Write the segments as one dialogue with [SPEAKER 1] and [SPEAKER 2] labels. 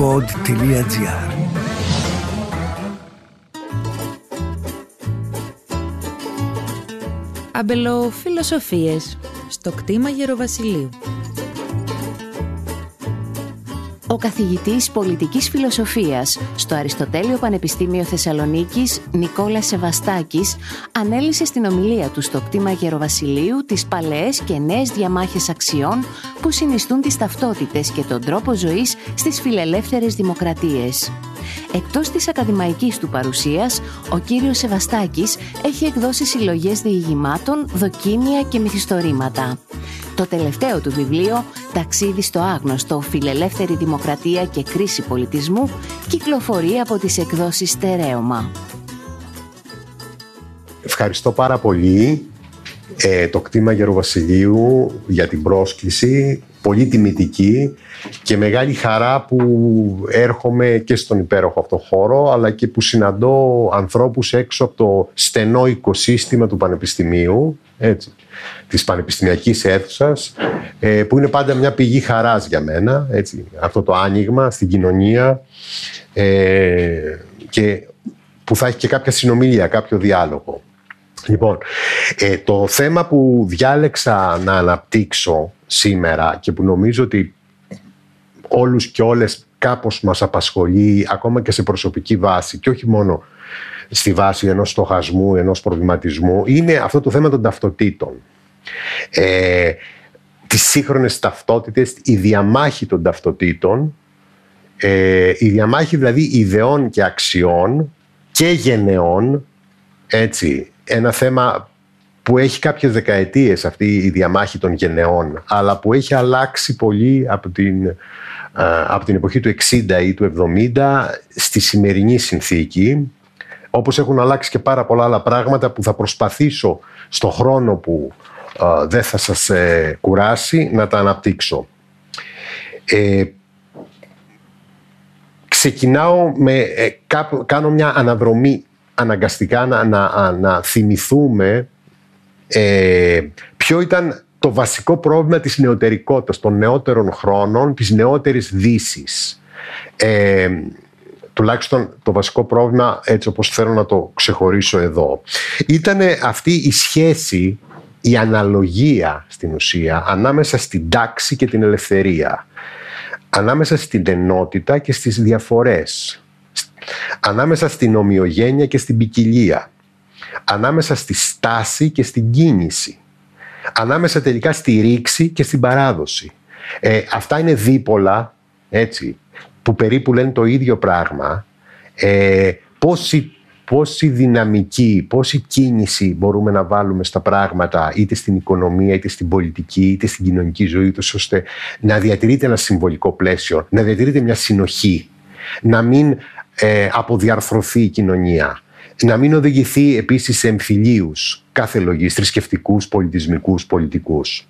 [SPEAKER 1] pod.gr
[SPEAKER 2] Αμπελοφιλοσοφίες στο κτήμα Γεροβασιλείου.
[SPEAKER 3] Ο καθηγητής πολιτικής φιλοσοφίας στο Αριστοτέλειο Πανεπιστήμιο Θεσσαλονίκης, Νικόλας Σεβαστάκης, ανέλησε στην ομιλία του στο κτήμα Γεροβασιλείου τις παλαιές και νέες διαμάχες αξιών που συνιστούν τις ταυτότητες και τον τρόπο ζωής στις φιλελεύθερες δημοκρατίες. Εκτός της ακαδημαϊκής του παρουσίας, ο κύριος Σεβαστάκης έχει εκδώσει συλλογές διηγημάτων, δοκίμια και μυθιστορήματα. Το τελευταίο του βιβλίο, «Ταξίδι στο άγνωστο, φιλελεύθερη δημοκρατία και κρίση πολιτισμού», κυκλοφορεί από τις εκδόσεις «Στερέωμα».
[SPEAKER 4] Ευχαριστώ πάρα πολύ ε, το κτήμα Γεροβασιλείου για την πρόσκληση πολύ τιμητική και μεγάλη χαρά που έρχομαι και στον υπέροχο αυτό χώρο αλλά και που συναντώ ανθρώπους έξω από το στενό οικοσύστημα του Πανεπιστημίου έτσι, της Πανεπιστημιακής αίθουσας ε, που είναι πάντα μια πηγή χαράς για μένα έτσι, αυτό το άνοιγμα στην κοινωνία ε, και που θα έχει και κάποια συνομιλία, κάποιο διάλογο. Λοιπόν, ε, το θέμα που διάλεξα να αναπτύξω σήμερα και που νομίζω ότι όλους και όλες κάπως μας απασχολεί ακόμα και σε προσωπική βάση και όχι μόνο στη βάση ενός στοχασμού, ενός προβληματισμού είναι αυτό το θέμα των ταυτοτήτων. Ε, τις σύγχρονες ταυτότητες, η διαμάχη των ταυτοτήτων, ε, η διαμάχη δηλαδή ιδεών και αξιών και γενεών, έτσι, ένα θέμα που έχει κάποιες δεκαετίες αυτή η διαμάχη των γενεών, αλλά που έχει αλλάξει πολύ από την, ε, από την εποχή του 60 ή του 70 στη σημερινή συνθήκη, όπως έχουν αλλάξει και πάρα πολλά άλλα πράγματα που θα προσπαθήσω στο χρόνο που ε, δεν θα σας ε, κουράσει να τα αναπτύξω. Ε, ξεκινάω με, κάνω μια αναδρομή αναγκαστικά να, να, να θυμηθούμε ε, ποιο ήταν το βασικό πρόβλημα της νεωτερικότητας, των νεότερων χρόνων, της νεότερης δύσης. Ε, τουλάχιστον το βασικό πρόβλημα, έτσι όπως θέλω να το ξεχωρίσω εδώ, ήταν αυτή η σχέση, η αναλογία στην ουσία, ανάμεσα στην τάξη και την ελευθερία, ανάμεσα στην ενότητα και στις διαφορές, ανάμεσα στην ομοιογένεια και στην ποικιλία, ανάμεσα στη στάση και στην κίνηση, ανάμεσα τελικά στη ρήξη και στην παράδοση. Ε, αυτά είναι δίπολα, έτσι, που περίπου λένε το ίδιο πράγμα. Ε, πόση, πόση δυναμική, πόση κίνηση μπορούμε να βάλουμε στα πράγματα είτε στην οικονομία, είτε στην πολιτική, είτε στην κοινωνική ζωή, ώστε να διατηρείται ένα συμβολικό πλαίσιο, να διατηρείται μια συνοχή, να μην ε, αποδιαρθρωθεί η κοινωνία. Να μην οδηγηθεί επίσης σε εμφυλίους κάθε λογής, θρησκευτικούς, πολιτισμικούς, πολιτικούς.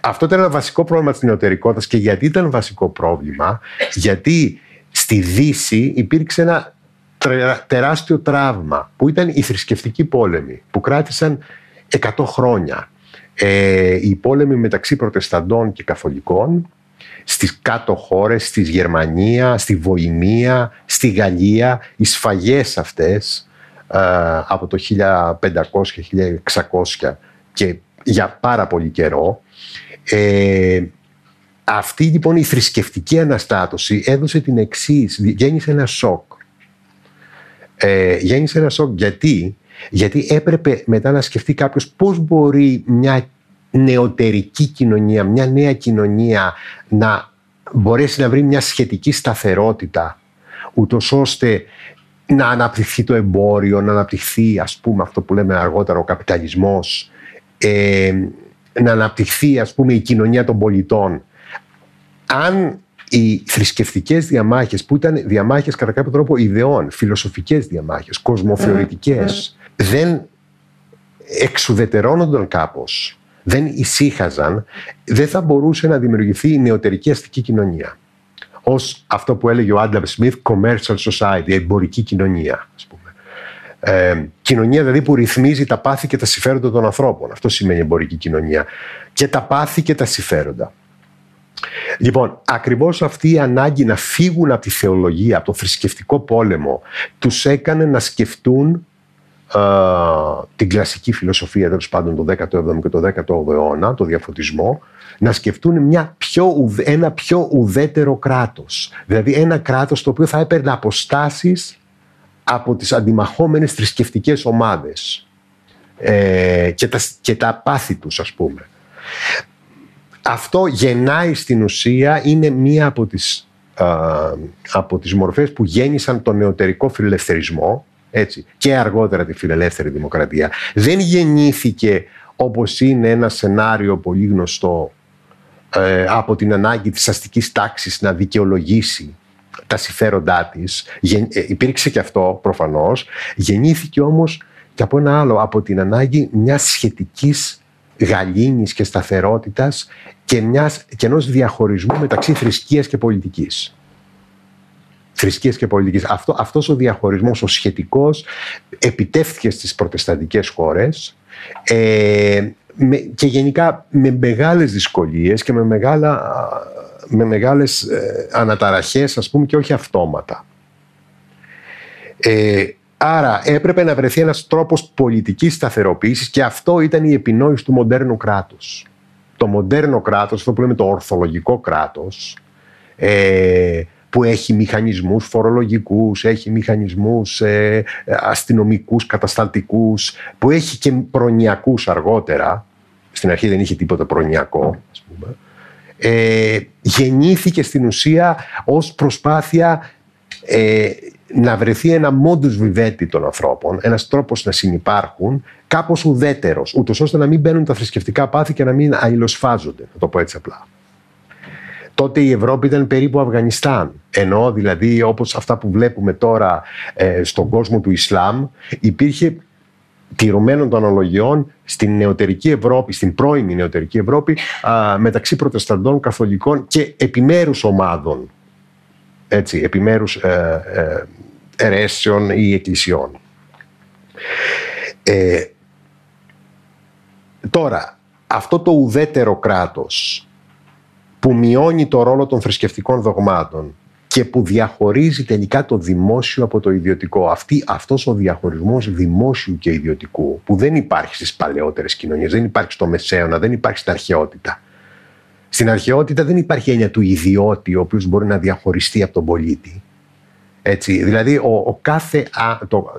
[SPEAKER 4] Αυτό ήταν ένα βασικό πρόβλημα της νεωτερικότητας και γιατί ήταν βασικό πρόβλημα, γιατί στη Δύση υπήρξε ένα τεράστιο τραύμα που ήταν οι θρησκευτικοί πόλεμοι που κράτησαν 100 χρόνια. Ε, οι πόλεμοι μεταξύ προτεσταντών και καθολικών στις κάτω χώρες, στη Γερμανία, στη Βοημία, στη Γαλλία, οι σφαγές αυτές ε, από το 1500-1600 και για πάρα πολύ καιρό. Ε, αυτή λοιπόν η θρησκευτική αναστάτωση έδωσε την εξής, γέννησε ένα σοκ. Ε, γέννησε ένα σοκ γιατί, γιατί έπρεπε μετά να σκεφτεί κάποιος πώς μπορεί μια νεωτερική κοινωνία, μια νέα κοινωνία να μπορέσει να βρει μια σχετική σταθερότητα ούτως ώστε να αναπτυχθεί το εμπόριο, να αναπτυχθεί ας πούμε αυτό που λέμε αργότερα ο καπιταλισμός, ε, να αναπτυχθεί ας πούμε η κοινωνία των πολιτών. Αν οι θρησκευτικές διαμάχες που ήταν διαμάχες κατά κάποιο τρόπο ιδεών, φιλοσοφικές διαμάχες, κοσμοθεωρητικές, δεν εξουδετερώνονταν κάπως δεν ησύχαζαν, δεν θα μπορούσε να δημιουργηθεί η νεωτερική αστική κοινωνία. Ω αυτό που έλεγε ο Άνταμ Σμιθ, commercial society, εμπορική κοινωνία. Ας πούμε. Ε, κοινωνία δηλαδή που ρυθμίζει τα πάθη και τα συμφέροντα των ανθρώπων. Αυτό σημαίνει εμπορική κοινωνία. Και τα πάθη και τα συμφέροντα. Λοιπόν, ακριβώς αυτή η ανάγκη να φύγουν από τη θεολογία, από το θρησκευτικό πόλεμο, τους έκανε να σκεφτούν την κλασική φιλοσοφία τέλος πάντων το 17ο και το 18ο αιώνα, το διαφωτισμό, να σκεφτούν μια πιο, ένα πιο ουδέτερο κράτος. Δηλαδή ένα κράτος το οποίο θα έπαιρνε αποστάσεις από τις αντιμαχόμενες θρησκευτικές ομάδες ε, και, τα, και τα πάθη τους ας πούμε. Αυτό γεννάει στην ουσία, είναι μία από τις, από τις μορφές που γέννησαν τον νεωτερικό φιλελευθερισμό έτσι, και αργότερα τη φιλελεύθερη δημοκρατία. Δεν γεννήθηκε όπως είναι ένα σενάριο πολύ γνωστό ε, από την ανάγκη της αστικής τάξης να δικαιολογήσει τα συμφέροντά της. Ε, υπήρξε και αυτό προφανώς. Γεννήθηκε όμως και από ένα άλλο, από την ανάγκη μιας σχετικής γαλήνης και σταθερότητας και, μιας, και ενός διαχωρισμού μεταξύ θρησκείας και πολιτικής θρησκείας και πολιτικής. Αυτό, αυτός ο διαχωρισμός, ο σχετικός, επιτεύχθηκε στις προτεσταντικές χώρες ε, και γενικά με μεγάλες δυσκολίες και με, μεγάλα, με μεγάλες ε, αναταραχές, ας πούμε, και όχι αυτόματα. Ε, άρα έπρεπε να βρεθεί ένας τρόπος πολιτικής σταθεροποίησης και αυτό ήταν η επινόηση του μοντέρνου κράτους. Το μοντέρνο κράτος, αυτό που λέμε το ορθολογικό κράτος, ε, που έχει μηχανισμούς φορολογικούς, έχει μηχανισμούς ε, αστυνομικούς, κατασταλτικούς, που έχει και προνοιακούς αργότερα. Στην αρχή δεν είχε τίποτα προνοιακό, ας πούμε. Ε, γεννήθηκε στην ουσία ως προσπάθεια ε, να βρεθεί ένα modus vivendi των ανθρώπων, ένας τρόπος να συνεπάρχουν, κάπως ουδέτερος, ούτως ώστε να μην μπαίνουν τα θρησκευτικά πάθη και να μην αλληλοσφάζονται, να το πω έτσι απλά τότε η Ευρώπη ήταν περίπου Αφγανιστάν. Ενώ δηλαδή όπως αυτά που βλέπουμε τώρα ε, στον κόσμο του Ισλάμ υπήρχε τηρωμένων των αναλογιών στην νεωτερική Ευρώπη, στην πρώιμη νεωτερική Ευρώπη μεταξύ προτεσταντών, καθολικών και επιμέρους ομάδων. Έτσι, επιμέρους ε, ε, αιρέσεων ή εκκλησιών. Ε, τώρα, αυτό το ουδέτερο κράτος που μειώνει το ρόλο των θρησκευτικών δογμάτων και που διαχωρίζει τελικά το δημόσιο από το ιδιωτικό. Αυτή, αυτός ο διαχωρισμός δημόσιου και ιδιωτικού που δεν υπάρχει στις παλαιότερες κοινωνίες, δεν υπάρχει στο Μεσαίωνα, δεν υπάρχει στην αρχαιότητα. Στην αρχαιότητα δεν υπάρχει έννοια του ιδιώτη ο οποίος μπορεί να διαχωριστεί από τον πολίτη. Έτσι, δηλαδή ο, ο κάθε, το,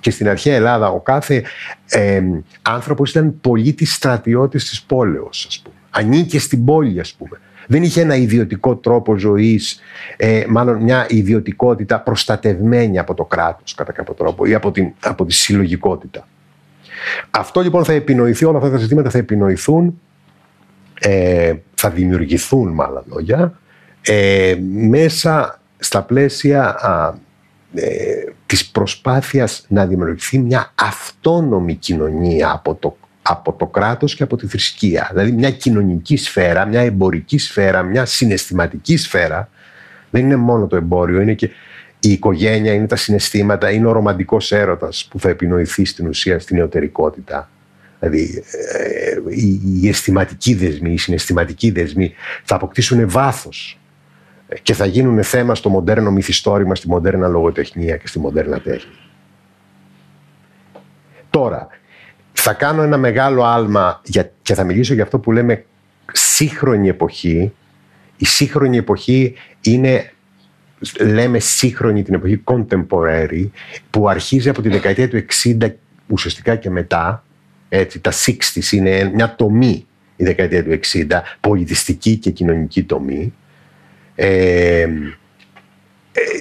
[SPEAKER 4] και στην αρχαία Ελλάδα ο κάθε ε, άνθρωπος ήταν πολίτης στρατιώτης της πόλεως ας πούμε. Ανήκε στην πόλη ας πούμε δεν είχε ένα ιδιωτικό τρόπο ζωής, ε, μάλλον μια ιδιωτικότητα προστατευμένη από το κράτος κατά κάποιο τρόπο ή από, την, από τη συλλογικότητα. Αυτό λοιπόν θα επινοηθεί, όλα αυτά τα ζητήματα θα επινοηθούν, ε, θα δημιουργηθούν με άλλα λόγια, ε, μέσα στα πλαίσια α, ε, της προσπάθειας να δημιουργηθεί μια αυτόνομη κοινωνία από το από το κράτος και από τη θρησκεία. Δηλαδή μια κοινωνική σφαίρα, μια εμπορική σφαίρα, μια συναισθηματική σφαίρα. Δεν είναι μόνο το εμπόριο, είναι και η οικογένεια, είναι τα συναισθήματα, είναι ο ρομαντικός έρωτας που θα επινοηθεί στην ουσία στην νεωτερικότητα. Δηλαδή ε, οι αισθηματικοί δεσμοί, οι συναισθηματικοί δεσμοί θα αποκτήσουν βάθος και θα γίνουν θέμα στο μοντέρνο μυθιστόρημα, στη μοντέρνα λογοτεχνία και στη μοντέρνα τέχνη. Τώρα, θα κάνω ένα μεγάλο άλμα για, και θα μιλήσω για αυτό που λέμε σύγχρονη εποχή. Η σύγχρονη εποχή είναι, λέμε σύγχρονη την εποχή contemporary, που αρχίζει από τη δεκαετία του 60 ουσιαστικά και μετά. Έτσι, τα 60 είναι μια τομή η δεκαετία του 60, πολιτιστική και κοινωνική τομή. Ε,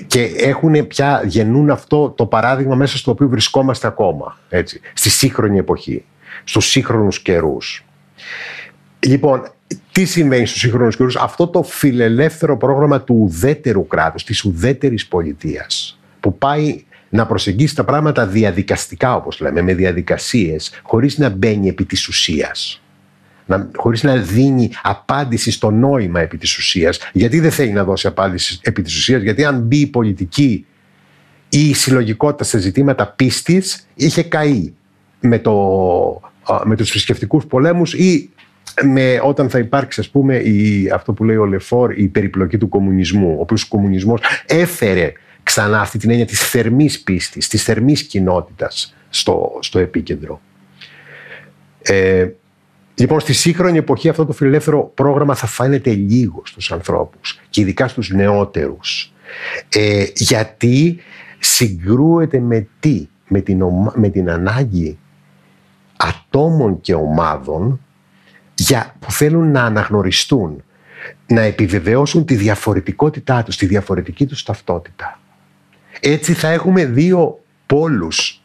[SPEAKER 4] και έχουν πια, γεννούν αυτό το παράδειγμα μέσα στο οποίο βρισκόμαστε ακόμα, έτσι, στη σύγχρονη εποχή, στους σύγχρονους καιρούς. Λοιπόν, τι συμβαίνει στους σύγχρονους καιρούς, αυτό το φιλελεύθερο πρόγραμμα του ουδέτερου κράτους, της ουδέτερης πολιτείας, που πάει να προσεγγίσει τα πράγματα διαδικαστικά, όπως λέμε, με διαδικασίες, χωρίς να μπαίνει επί της ουσίας να, χωρίς να δίνει απάντηση στο νόημα επί της ουσίας. Γιατί δεν θέλει να δώσει απάντηση επί της ουσίας, γιατί αν μπει η πολιτική ή η συλλογικότητα σε ζητήματα πίστης, είχε καεί με, το, με τους θρησκευτικούς πολέμους ή με, όταν θα υπάρξει ας πούμε η, αυτό που λέει ο Λεφόρ η περιπλοκή του κομμουνισμού ο οποίος ο κομμουνισμός έφερε ξανά αυτή την έννοια της θερμής πίστης, της θερμής κοινότητας στο, στο επίκεντρο. Ε, λοιπόν, στη σύγχρονη εποχή αυτό το φιλελεύθερο πρόγραμμα θα φαίνεται λίγο στους ανθρώπους και ειδικά στους νεότερους. Ε, γιατί συγκρούεται με τι, με την, με την ανάγκη ατόμων και ομάδων για, που θέλουν να αναγνωριστούν, να επιβεβαιώσουν τη διαφορετικότητά τους, τη διαφορετική τους ταυτότητα. Έτσι θα έχουμε δύο πόλους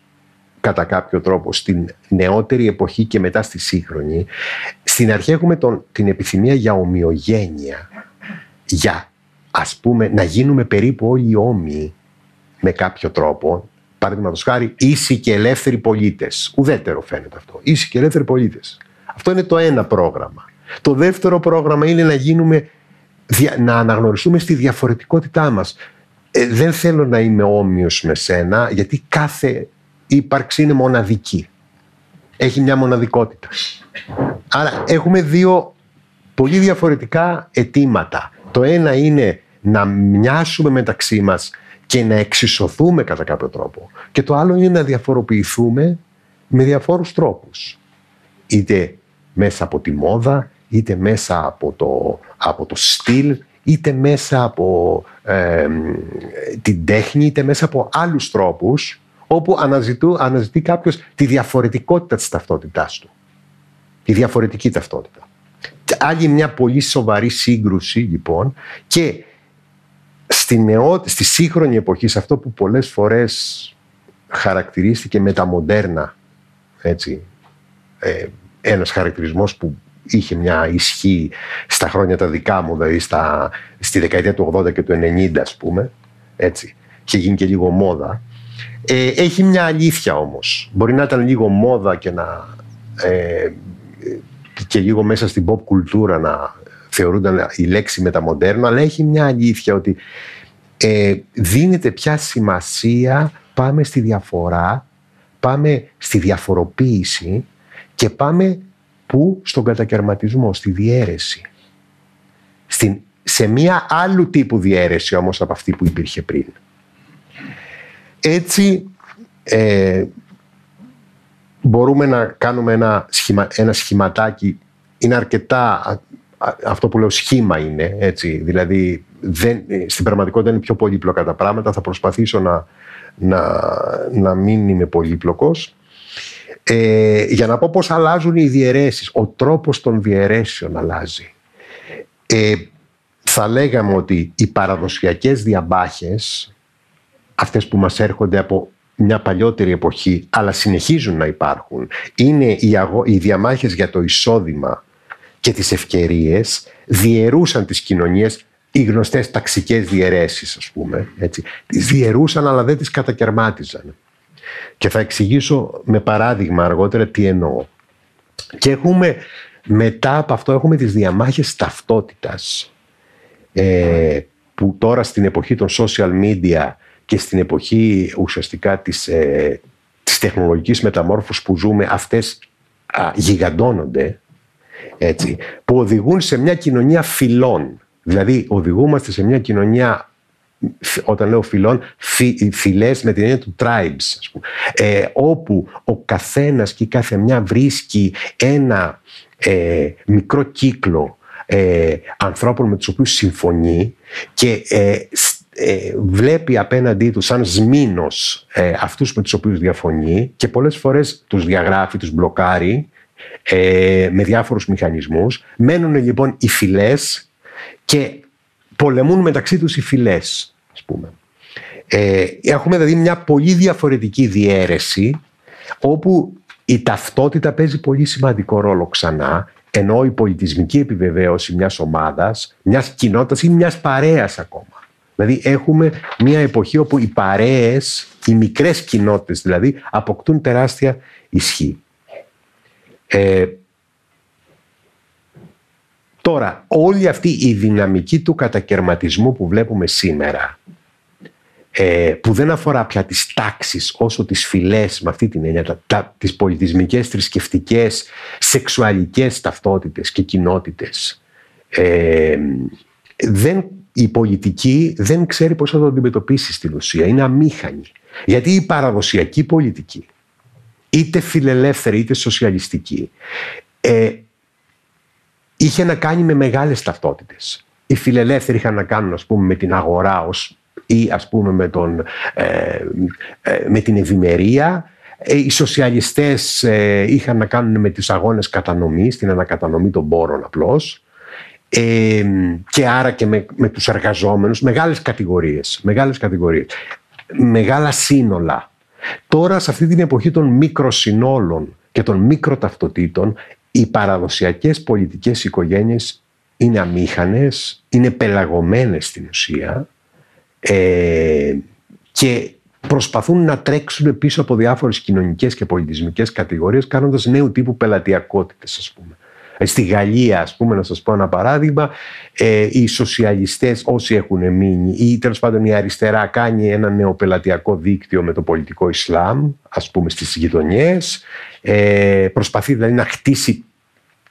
[SPEAKER 4] κατά κάποιο τρόπο στην νεότερη εποχή και μετά στη σύγχρονη. Στην αρχή έχουμε τον, την επιθυμία για ομοιογένεια, για ας πούμε να γίνουμε περίπου όλοι όμοιοι με κάποιο τρόπο, παραδείγματος χάρη ίσοι και ελεύθεροι πολίτες. Ουδέτερο φαίνεται αυτό. Ίσοι και ελεύθεροι πολίτες. Αυτό είναι το ένα πρόγραμμα. Το δεύτερο πρόγραμμα είναι να γίνουμε, να αναγνωριστούμε στη διαφορετικότητά μας. Ε, δεν θέλω να είμαι όμοιος με σένα, γιατί κάθε ύπαρξη είναι μοναδική. Έχει μια μοναδικότητα. Άρα έχουμε δύο πολύ διαφορετικά αιτήματα. Το ένα είναι να μοιάσουμε μεταξύ μας και να εξισωθούμε κατά κάποιο τρόπο. Και το άλλο είναι να διαφοροποιηθούμε με διαφόρους τρόπους. Είτε μέσα από τη μόδα, είτε μέσα από το, από το στυλ, είτε μέσα από την τέχνη, είτε μέσα από άλλους τρόπους, όπου αναζητού, αναζητεί κάποιος τη διαφορετικότητα της ταυτότητάς του. Τη διαφορετική ταυτότητα. Άλλη μια πολύ σοβαρή σύγκρουση, λοιπόν, και στη, νεό, στη σύγχρονη εποχή, σε αυτό που πολλές φορές χαρακτηρίστηκε με τα μοντέρνα, έτσι, ε, ένας χαρακτηρισμός που είχε μια ισχύ στα χρόνια τα δικά μου, δηλαδή στα, στη δεκαετία του 80 και του 90 ας πούμε, έτσι, και γίνει και λίγο μόδα. Ε, έχει μια αλήθεια όμως. Μπορεί να ήταν λίγο μόδα και να... Ε, και λίγο μέσα στην pop κουλτούρα να θεωρούνταν η λέξη μεταμοντέρνο, αλλά έχει μια αλήθεια ότι ε, δίνεται πια σημασία, πάμε στη διαφορά, πάμε στη διαφοροποίηση και πάμε που στον κατακαιρματισμό, στη διαίρεση. Στην, σε μία άλλου τύπου διαίρεση όμως από αυτή που υπήρχε πριν. Έτσι ε, μπορούμε να κάνουμε ένα, σχημα, ένα σχηματάκι, είναι αρκετά, αυτό που λέω σχήμα είναι, έτσι, δηλαδή δεν, στην πραγματικότητα είναι πιο πολύπλοκα τα πράγματα, θα προσπαθήσω να, να, να μην είμαι πολύπλοκος. Ε, για να πω πώς αλλάζουν οι διαιρέσεις. Ο τρόπος των διαιρέσεων αλλάζει. Ε, θα λέγαμε ότι οι παραδοσιακές διαμπάχες, αυτές που μας έρχονται από μια παλιότερη εποχή, αλλά συνεχίζουν να υπάρχουν, είναι οι, αγω... οι διαμάχες για το εισόδημα και τις ευκαιρίες, διαιρούσαν τις κοινωνίες οι γνωστές ταξικές διαιρέσεις, ας πούμε. Έτσι. Τις διαιρούσαν, αλλά δεν τις κατακαιρμάτιζαν. Και θα εξηγήσω με παράδειγμα αργότερα τι εννοώ. Και έχουμε, μετά από αυτό έχουμε τις διαμάχες ταυτότητας ε, που τώρα στην εποχή των social media και στην εποχή ουσιαστικά της, ε, της τεχνολογικής μεταμόρφωσης που ζούμε αυτές α, γιγαντώνονται έτσι, που οδηγούν σε μια κοινωνία φυλών. Δηλαδή οδηγούμαστε σε μια κοινωνία όταν λέω φυλών, φι, φυλές με την έννοια του tribes, ας πούμε, ε, όπου ο καθένας και η κάθε μια βρίσκει ένα ε, μικρό κύκλο ε, ανθρώπων με τους οποίους συμφωνεί και ε, ε, βλέπει απέναντί του σαν σμήνος αυτούς με τους οποίους διαφωνεί και πολλές φορές τους διαγράφει, τους μπλοκάρει με διάφορους μηχανισμούς. Μένουν λοιπόν οι φυλές και πολεμούν μεταξύ τους οι φυλές, ας πούμε. Ε, έχουμε δηλαδή μια πολύ διαφορετική διαίρεση όπου η ταυτότητα παίζει πολύ σημαντικό ρόλο ξανά ενώ η πολιτισμική επιβεβαίωση μιας ομάδας, μιας κοινότητας ή μιας παρέας ακόμα. Δηλαδή έχουμε μια εποχή όπου οι παρέες, οι μικρές κοινότητες δηλαδή, αποκτούν τεράστια ισχύ. Ε, Τώρα, όλη αυτή η δυναμική του κατακαιρματισμού που βλέπουμε σήμερα ε, που δεν αφορά πια τις τάξεις όσο τις φυλές με αυτή την έννοια, τα, τα, τις πολιτισμικές, θρησκευτικές, σεξουαλικές ταυτότητες και κοινότητες. Ε, δεν, η πολιτική δεν ξέρει πώς θα το αντιμετωπίσει στην ουσία, είναι αμήχανη. Γιατί η παραδοσιακή πολιτική, είτε φιλελεύθερη είτε σοσιαλιστική, ε, είχε να κάνει με μεγάλες ταυτότητες. Οι φιλελεύθεροι είχαν να κάνουν ας πούμε, με την αγορά ως, ή ας πούμε με, τον, ε, ε, με την ευημερία. Ε, οι σοσιαλιστές είχαν να κάνουν με τις αγώνες κατανομής, την ανακατανομή των πόρων απλώς. Και άρα και με, με τους εργαζόμενους, μεγάλες κατηγορίες, μεγάλες κατηγορίες, μεγάλα σύνολα. Τώρα σε αυτή την εποχή των μικροσυνόλων και των μικροταυτοτήτων οι παραδοσιακές πολιτικές οικογένειες είναι αμήχανες, είναι πελαγωμένες στην ουσία ε, και προσπαθούν να τρέξουν πίσω από διάφορες κοινωνικές και πολιτισμικές κατηγορίες κάνοντας νέου τύπου πελατειακότητες ας πούμε. Ε, στη Γαλλία, ας πούμε, να σας πω ένα παράδειγμα, ε, οι σοσιαλιστές όσοι έχουν μείνει ή τέλος πάντων η αριστερά κάνει ένα νεοπελατειακό δίκτυο με το πολιτικό Ισλάμ, ας πούμε στις γειτονιές, ε, προσπαθεί δηλαδή να χτίσει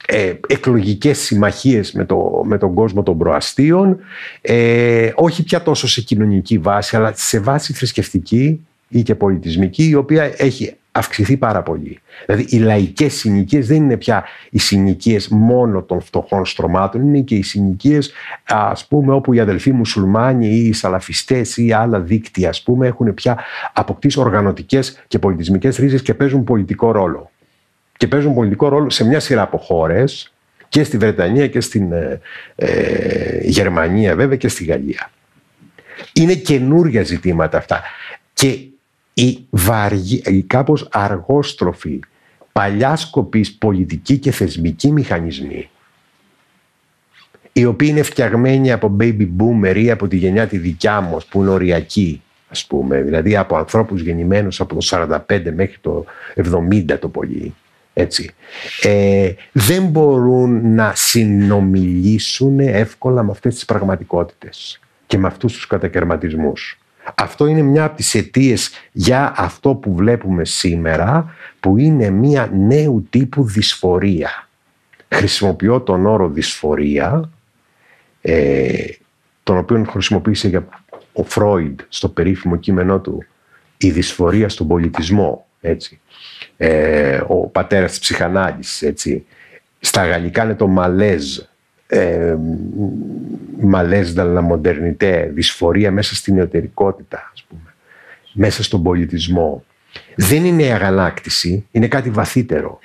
[SPEAKER 4] ε, εκλογικές συμμαχίες με, το, με τον κόσμο των προαστίων, ε, όχι πια τόσο σε κοινωνική βάση, αλλά σε βάση θρησκευτική ή και πολιτισμική, η οποία έχει αυξηθεί πάρα πολύ. Δηλαδή οι λαϊκές συνοικίες δεν είναι πια οι συνοικίες μόνο των φτωχών στρωμάτων, είναι και οι συνοικίες ας πούμε όπου οι αδελφοί μουσουλμάνοι ή οι σαλαφιστές ή άλλα δίκτυα ας πούμε έχουν πια αποκτήσει οργανωτικές και πολιτισμικές ρίζες και παίζουν πολιτικό ρόλο και παίζουν πολιτικό ρόλο σε μια σειρά από χώρες και στη Βρετανία και στην ε, ε, Γερμανία βέβαια και στη Γαλλία. Είναι καινούργια ζητήματα αυτά και η, βαργή, η κάπως αργόστροφη παλιάσκοπης πολιτική και θεσμική μηχανισμοί οι οποίοι είναι φτιαγμένοι από baby boomer ή από τη γενιά τη δικιά μου που είναι οριακή ας πούμε, δηλαδή από ανθρώπους γεννημένους από το 45 μέχρι το 70 το πολύ έτσι. Ε, δεν μπορούν να συνομιλήσουν εύκολα με αυτές τις πραγματικότητες και με αυτούς τους κατακαιρματισμούς. Αυτό είναι μια από τις αιτίες για αυτό που βλέπουμε σήμερα που είναι μια νέου τύπου δυσφορία. Χρησιμοποιώ τον όρο δυσφορία ε, τον οποίο χρησιμοποίησε για ο Φρόιντ στο περίφημο κείμενό του «Η δυσφορία στον πολιτισμό». Έτσι ε, ο πατέρας της ψυχανάλυσης, έτσι. Στα γαλλικά είναι το μαλέζ, ε, μαλέζ la modernité, δυσφορία μέσα στην ιωτερικότητα, ας πούμε, μέσα στον πολιτισμό. Δεν είναι η αγανάκτηση, είναι κάτι βαθύτερο.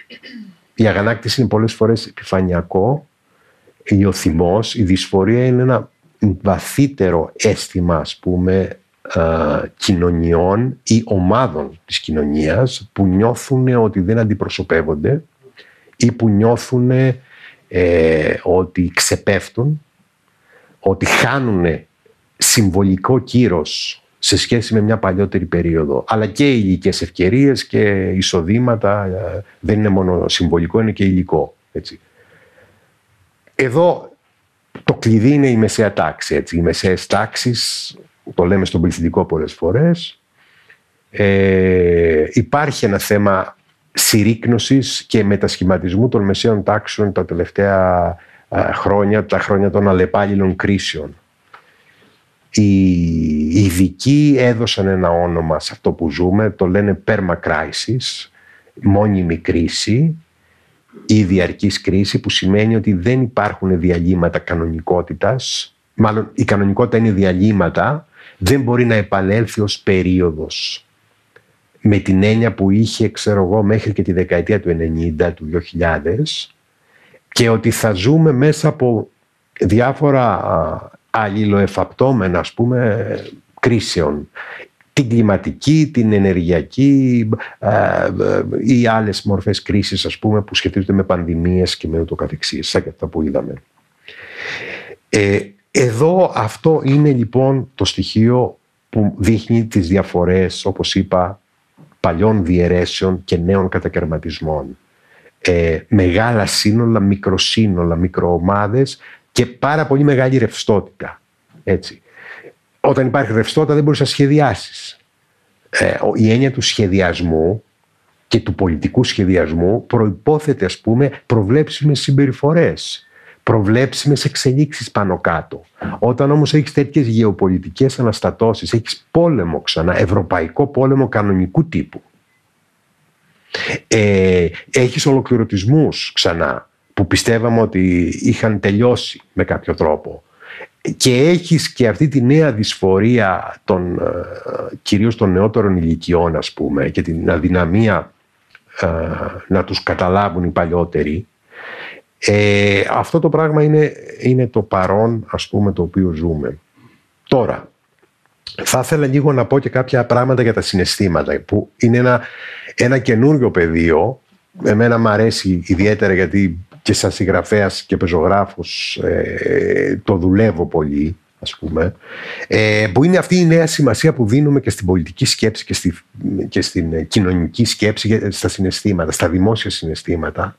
[SPEAKER 4] Η αγανάκτηση είναι πολλές φορές επιφανειακό, ο θυμός, η δυσφορία είναι ένα βαθύτερο αίσθημα, ας πούμε, κοινωνιών ή ομάδων της κοινωνίας που νιώθουν ότι δεν αντιπροσωπεύονται ή που νιώθουν ε, ότι ξεπέφτουν, ότι χάνουν συμβολικό κύρος σε σχέση με μια παλιότερη περίοδο. Αλλά και υλικές ευκαιρίες και εισοδήματα ε, δεν είναι μόνο συμβολικό, είναι και υλικό. Έτσι. Εδώ το κλειδί είναι η μεσαία τάξη. Έτσι. Οι μεσαίες τάξεις το λέμε στον πληθυντικό πολλές φορές. Ε, υπάρχει ένα θέμα συρρήκνωσης και μετασχηματισμού των μεσαίων τάξεων τα τελευταία χρόνια, τα χρόνια των αλλεπάλληλων κρίσεων. Οι ειδικοί έδωσαν ένα όνομα σε αυτό που ζούμε, το λένε perma crisis, μόνιμη κρίση ή διαρκής κρίση που σημαίνει ότι δεν υπάρχουν διαλύματα κανονικότητας, μάλλον η κανονικότητα είναι διαλύματα δεν μπορεί να επανέλθει ως περίοδος με την έννοια που είχε, ξέρω εγώ, μέχρι και τη δεκαετία του 90, του 2000 και ότι θα ζούμε μέσα από διάφορα αλληλοεφαπτώμενα, ας πούμε, κρίσεων. Την κλιματική, την ενεργειακή ή άλλες μορφές κρίσης, ας πούμε, που σχετίζονται με πανδημίες και με ούτω καθεξής, σαν και αυτά που είδαμε. Ε, εδώ αυτό είναι λοιπόν το στοιχείο που δείχνει τις διαφορές, όπως είπα, παλιών διαιρέσεων και νέων κατακαιρματισμών. Ε, μεγάλα σύνολα, μικροσύνολα, μικροομάδες και πάρα πολύ μεγάλη ρευστότητα. Έτσι. όταν υπάρχει ρευστότητα δεν μπορείς να σχεδιάσεις. Ε, η έννοια του σχεδιασμού και του πολιτικού σχεδιασμού προϋπόθεται ας πούμε προβλέψιμες συμπεριφορές προβλέψιμες εξελίξεις πάνω κάτω. Όταν όμως έχεις τέτοιες γεωπολιτικές αναστατώσεις, έχεις πόλεμο ξανά, ευρωπαϊκό πόλεμο κανονικού τύπου. Ε, έχεις ολοκληρωτισμούς ξανά, που πιστεύαμε ότι είχαν τελειώσει με κάποιο τρόπο. Και έχεις και αυτή τη νέα δυσφορία των, ε, κυρίως των νεότερων ηλικιών ας πούμε και την αδυναμία ε, να τους καταλάβουν οι παλιότεροι ε, αυτό το πράγμα είναι, είναι το παρόν ας πούμε το οποίο ζούμε. Τώρα, θα ήθελα λίγο να πω και κάποια πράγματα για τα συναισθήματα που είναι ένα, ένα καινούριο πεδίο. Εμένα μου αρέσει ιδιαίτερα γιατί και σαν συγγραφέας και πεζογράφος ε, το δουλεύω πολύ ας πούμε. Ε, που είναι αυτή η νέα σημασία που δίνουμε και στην πολιτική σκέψη και, στη, και στην κοινωνική σκέψη στα συναισθήματα, στα δημόσια συναισθήματα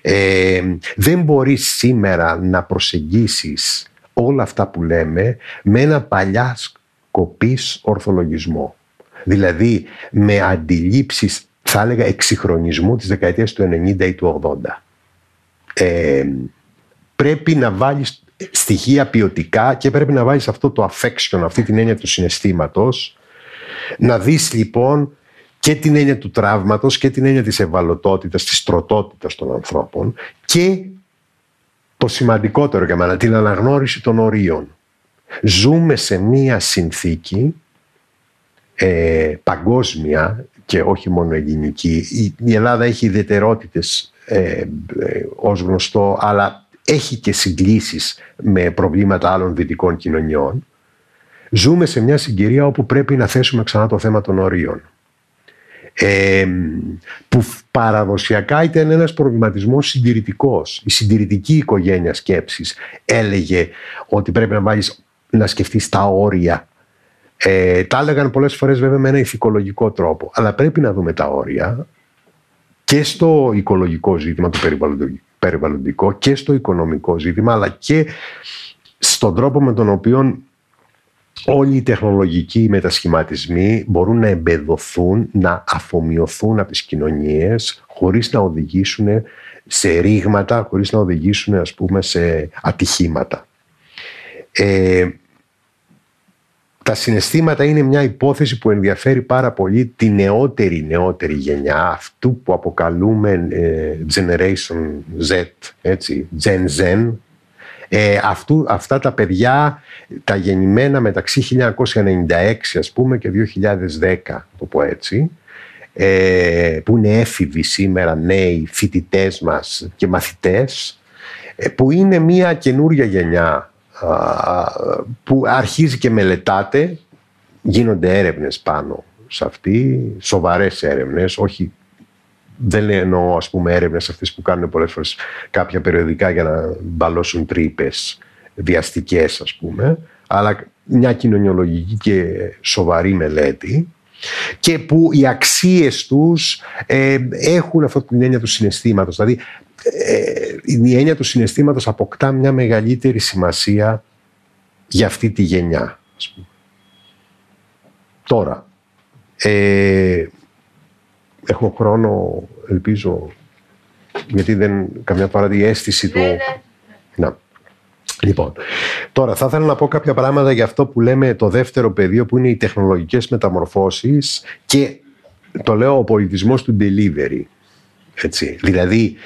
[SPEAKER 4] ε, δεν μπορείς σήμερα να προσεγγίσεις όλα αυτά που λέμε με ένα παλιά σκοπής ορθολογισμό. Δηλαδή με αντιλήψεις, θα έλεγα, εξυγχρονισμού της δεκαετίας του 90 ή του 80. Ε, πρέπει να βάλεις στοιχεία ποιοτικά και πρέπει να βάλεις αυτό το affection, αυτή την έννοια του συναισθήματος. Να δεις λοιπόν και την έννοια του τραύματος και την έννοια της ευαλωτότητας, της τροτότητας των ανθρώπων και το σημαντικότερο για μένα, την αναγνώριση των ορίων. Ζούμε σε μία συνθήκη ε, παγκόσμια και όχι μόνο ελληνική. Η, Ελλάδα έχει ιδιαιτερότητες ε, ε, ως γνωστό, αλλά έχει και συγκλήσεις με προβλήματα άλλων δυτικών κοινωνιών. Ζούμε σε μια συγκυρία όπου πρέπει να θέσουμε ξανά το θέμα των ορίων που παραδοσιακά ήταν ένας προβληματισμός συντηρητικός. Η συντηρητική οικογένεια σκέψης έλεγε ότι πρέπει να βάλεις να σκεφτείς τα όρια. Ε, τα έλεγαν πολλές φορές βέβαια με ένα ηθικολογικό τρόπο. Αλλά πρέπει να δούμε τα όρια και στο οικολογικό ζήτημα, το περιβαλλοντικό και στο οικονομικό ζήτημα, αλλά και στον τρόπο με τον οποίο όλοι οι τεχνολογικοί μετασχηματισμοί μπορούν να εμπεδοθούν, να αφομοιωθούν από τις κοινωνίες χωρίς να οδηγήσουν σε ρήγματα, χωρίς να οδηγήσουν ας πούμε σε ατυχήματα. Ε, τα συναισθήματα είναι μια υπόθεση που ενδιαφέρει πάρα πολύ τη νεότερη νεότερη γενιά, αυτού που αποκαλούμε ε, Generation Z, έτσι, Gen Z, ε, αυτού, αυτά τα παιδιά, τα γεννημένα μεταξύ 1996 ας πούμε και 2010, το πω έτσι, ε, που είναι έφηβοι σήμερα νέοι φοιτητές μας και μαθητές, ε, που είναι μια καινούρια γενιά που αρχίζει και μελετάτε, γίνονται έρευνες πάνω σε αυτή, σοβαρές έρευνες, όχι δεν εννοώ ας πούμε έρευνες αυτές που κάνουν πολλές φορές κάποια περιοδικά για να μπαλώσουν τρύπες βιαστικές ας πούμε, αλλά μια κοινωνιολογική και σοβαρή μελέτη και που οι αξίες τους ε, έχουν αυτή την έννοια του συναισθήματος. Δηλαδή ε, η έννοια του συναισθήματος αποκτά μια μεγαλύτερη σημασία για αυτή τη γενιά. Ας πούμε. Τώρα, ε, έχω χρόνο, ελπίζω, γιατί δεν καμιά φορά η αίσθηση του... Ναι, ναι. Να. Λοιπόν, τώρα θα ήθελα να πω κάποια πράγματα για αυτό που λέμε το δεύτερο πεδίο που είναι οι τεχνολογικές μεταμορφώσεις και το λέω ο πολιτισμός του delivery. Έτσι. Δηλαδή,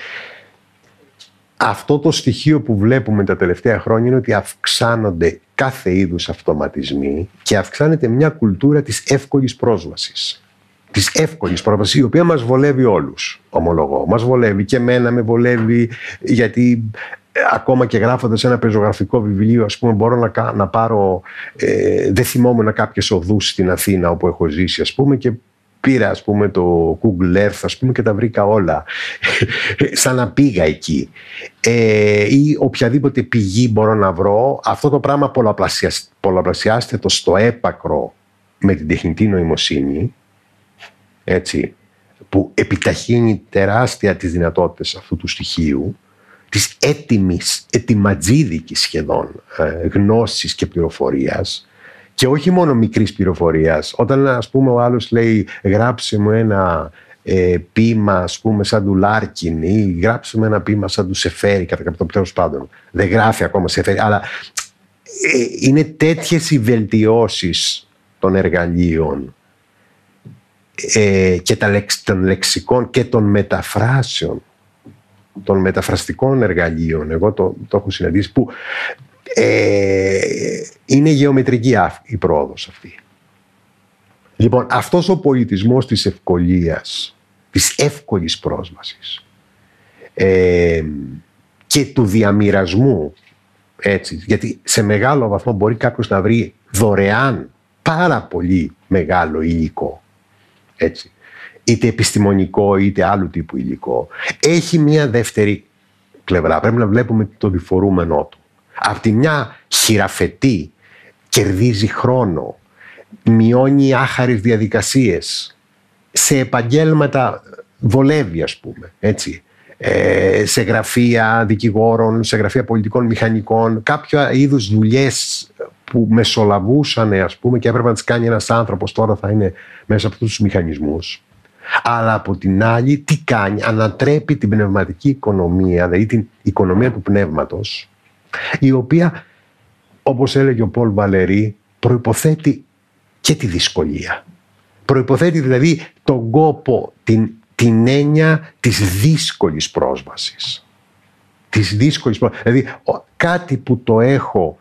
[SPEAKER 4] αυτό το στοιχείο που βλέπουμε τα τελευταία χρόνια είναι ότι αυξάνονται κάθε είδους αυτοματισμοί και αυξάνεται μια κουλτούρα της εύκολης πρόσβασης της εύκολης πρόσβαση, η οποία μας βολεύει όλους, ομολογώ. Μας βολεύει και εμένα με βολεύει, γιατί ε, ακόμα και γράφοντας ένα πεζογραφικό βιβλίο, ας πούμε, μπορώ να, να πάρω. Ε, δεν θυμόμουν κάποιες οδούς στην Αθήνα όπου έχω ζήσει, ας πούμε, και πήρα ας πούμε το Google Earth ας πούμε και τα βρήκα όλα σαν να πήγα εκεί ε, ή οποιαδήποτε πηγή μπορώ να βρω αυτό το πράγμα πολλαπλασιάστε το στο έπακρο με την τεχνητή νοημοσύνη έτσι, που επιταχύνει τεράστια τις δυνατότητες αυτού του στοιχείου, της έτοιμης, ετοιματζίδικης σχεδόν ε, γνώσης και πληροφορίας και όχι μόνο μικρής πληροφορίας. Όταν ας πούμε ο άλλος λέει γράψε μου ένα ε, ποίημα ας πούμε σαν του Λάρκιν ή γράψε μου ένα ποίημα σαν του Σεφέρη κατά κάποιο τέλος πάντων. Δεν γράφει ακόμα Σεφέρη αλλά ε, είναι τέτοιες οι βελτιώσεις των εργαλείων ε, και τα, των λεξικών και των μεταφράσεων των μεταφραστικών εργαλείων εγώ το, το έχω συναντήσει που ε, είναι γεωμετρική η πρόοδος αυτή. Λοιπόν, αυτός ο πολιτισμός της ευκολίας, της εύκολης πρόσβασης ε, και του διαμοιρασμού, έτσι, γιατί σε μεγάλο βαθμό μπορεί κάποιος να βρει δωρεάν πάρα πολύ μεγάλο υλικό, έτσι, είτε επιστημονικό είτε άλλου τύπου υλικό, έχει μία δεύτερη πλευρά. Πρέπει να βλέπουμε το διφορούμενό του. Απ' τη μια χειραφετεί, κερδίζει χρόνο, μειώνει άχαρες διαδικασίες, σε επαγγέλματα βολεύει ας πούμε, έτσι. Ε, σε γραφεία δικηγόρων, σε γραφεία πολιτικών μηχανικών, κάποια είδους δουλειές που μεσολαβούσαν ας πούμε και έπρεπε να τις κάνει ένας άνθρωπος τώρα θα είναι μέσα από αυτούς τους μηχανισμούς. Αλλά από την άλλη τι κάνει, ανατρέπει την πνευματική οικονομία, δηλαδή την οικονομία του πνεύματος η οποία, όπως έλεγε ο Πολ Βαλερή, προϋποθέτει και τη δυσκολία. Προϋποθέτει δηλαδή τον κόπο, την, την έννοια της δύσκολης πρόσβασης. Της δύσκολης πρόσβασης. Δηλαδή κάτι που το έχω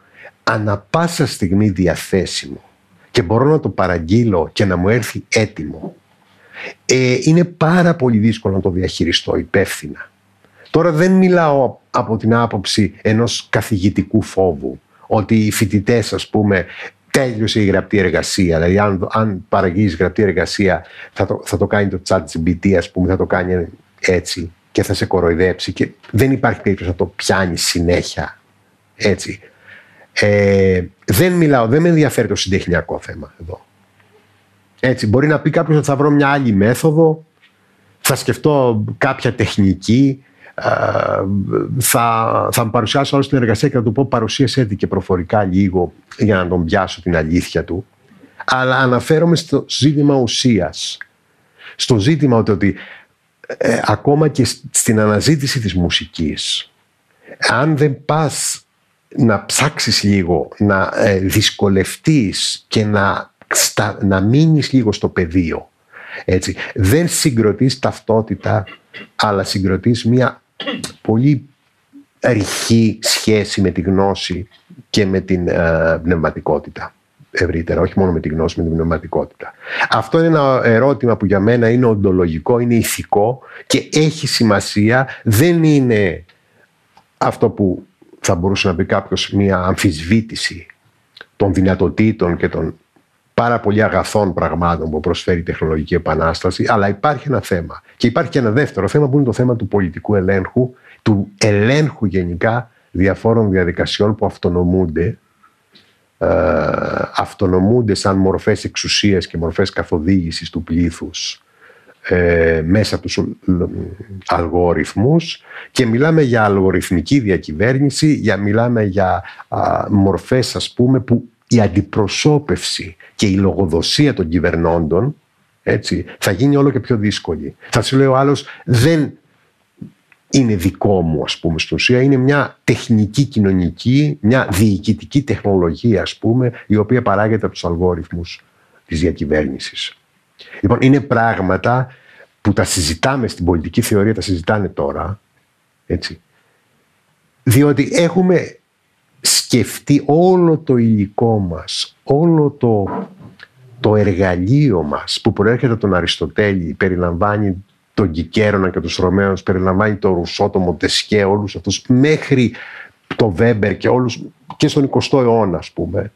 [SPEAKER 4] ανα πάσα στιγμή διαθέσιμο και μπορώ να το παραγγείλω και να μου έρθει έτοιμο. Ε, είναι πάρα πολύ δύσκολο να το διαχειριστώ υπεύθυνα. Τώρα δεν μιλάω από την άποψη ενός καθηγητικού φόβου ότι οι φοιτητές, ας πούμε, τέλειωσε η γραπτή εργασία. Δηλαδή, αν, αν παραγγείλεις γραπτή εργασία, θα το, θα το κάνει το chat GBT, ας πούμε, θα το κάνει έτσι και θα σε κοροϊδέψει. Και δεν υπάρχει περίπτωση να το πιάνει συνέχεια έτσι. Ε, δεν μιλάω, δεν με ενδιαφέρει το συντεχνιακό θέμα εδώ. Έτσι, μπορεί να πει κάποιος ότι θα βρω μια άλλη μέθοδο, θα σκεφτώ κάποια τεχνική, θα, θα μου παρουσιάσω όλη την εργασία και θα του πω παρουσίασε και προφορικά λίγο για να τον πιάσω την αλήθεια του. Αλλά αναφέρομαι στο ζήτημα ουσίας. Στο ζήτημα ότι, ε, ακόμα και στην αναζήτηση της μουσικής αν δεν πας να ψάξεις λίγο, να ε, δυσκολευτείς και να, στα, να μείνεις λίγο στο πεδίο έτσι, δεν συγκροτείς ταυτότητα αλλά συγκροτείς μια πολύ ρηχή σχέση με τη γνώση και με την ε, πνευματικότητα ευρύτερα, όχι μόνο με τη γνώση, με την πνευματικότητα. Αυτό είναι ένα ερώτημα που για μένα είναι οντολογικό, είναι ηθικό και έχει σημασία. Δεν είναι αυτό που θα μπορούσε να πει κάποιος μια αμφισβήτηση των δυνατοτήτων και των πάρα πολύ αγαθών πραγμάτων που προσφέρει η τεχνολογική επανάσταση, αλλά υπάρχει ένα θέμα. Και υπάρχει και ένα δεύτερο θέμα που είναι το θέμα του πολιτικού ελέγχου, του ελέγχου γενικά διαφόρων διαδικασιών που αυτονομούνται, ε, αυτονομούνται σαν μορφές εξουσίας και μορφές καθοδήγησης του πλήθους ε, μέσα από τους αλγοριθμούς και μιλάμε για αλγοριθμική διακυβέρνηση, για, μιλάμε για α, μορφές ας πούμε που η αντιπροσώπευση και η λογοδοσία των κυβερνώντων έτσι, θα γίνει όλο και πιο δύσκολη. Θα σου λέει ο άλλος δεν είναι δικό μου ας πούμε στην ουσία, είναι μια τεχνική κοινωνική, μια διοικητική τεχνολογία ας πούμε η οποία παράγεται από τους αλγόριθμους της διακυβέρνησης. Λοιπόν, είναι πράγματα που τα συζητάμε στην πολιτική θεωρία, τα συζητάνε τώρα, έτσι. Διότι έχουμε σκεφτεί όλο το υλικό μας, όλο το, το εργαλείο μας που προέρχεται από τον Αριστοτέλη, περιλαμβάνει τον Κικέρονα και τους Ρωμαίους, περιλαμβάνει τον Ρουσό, τον Μοντεσκέ, όλους αυτούς, μέχρι το Βέμπερ και όλους, και στον 20ο αιώνα, ας πούμε,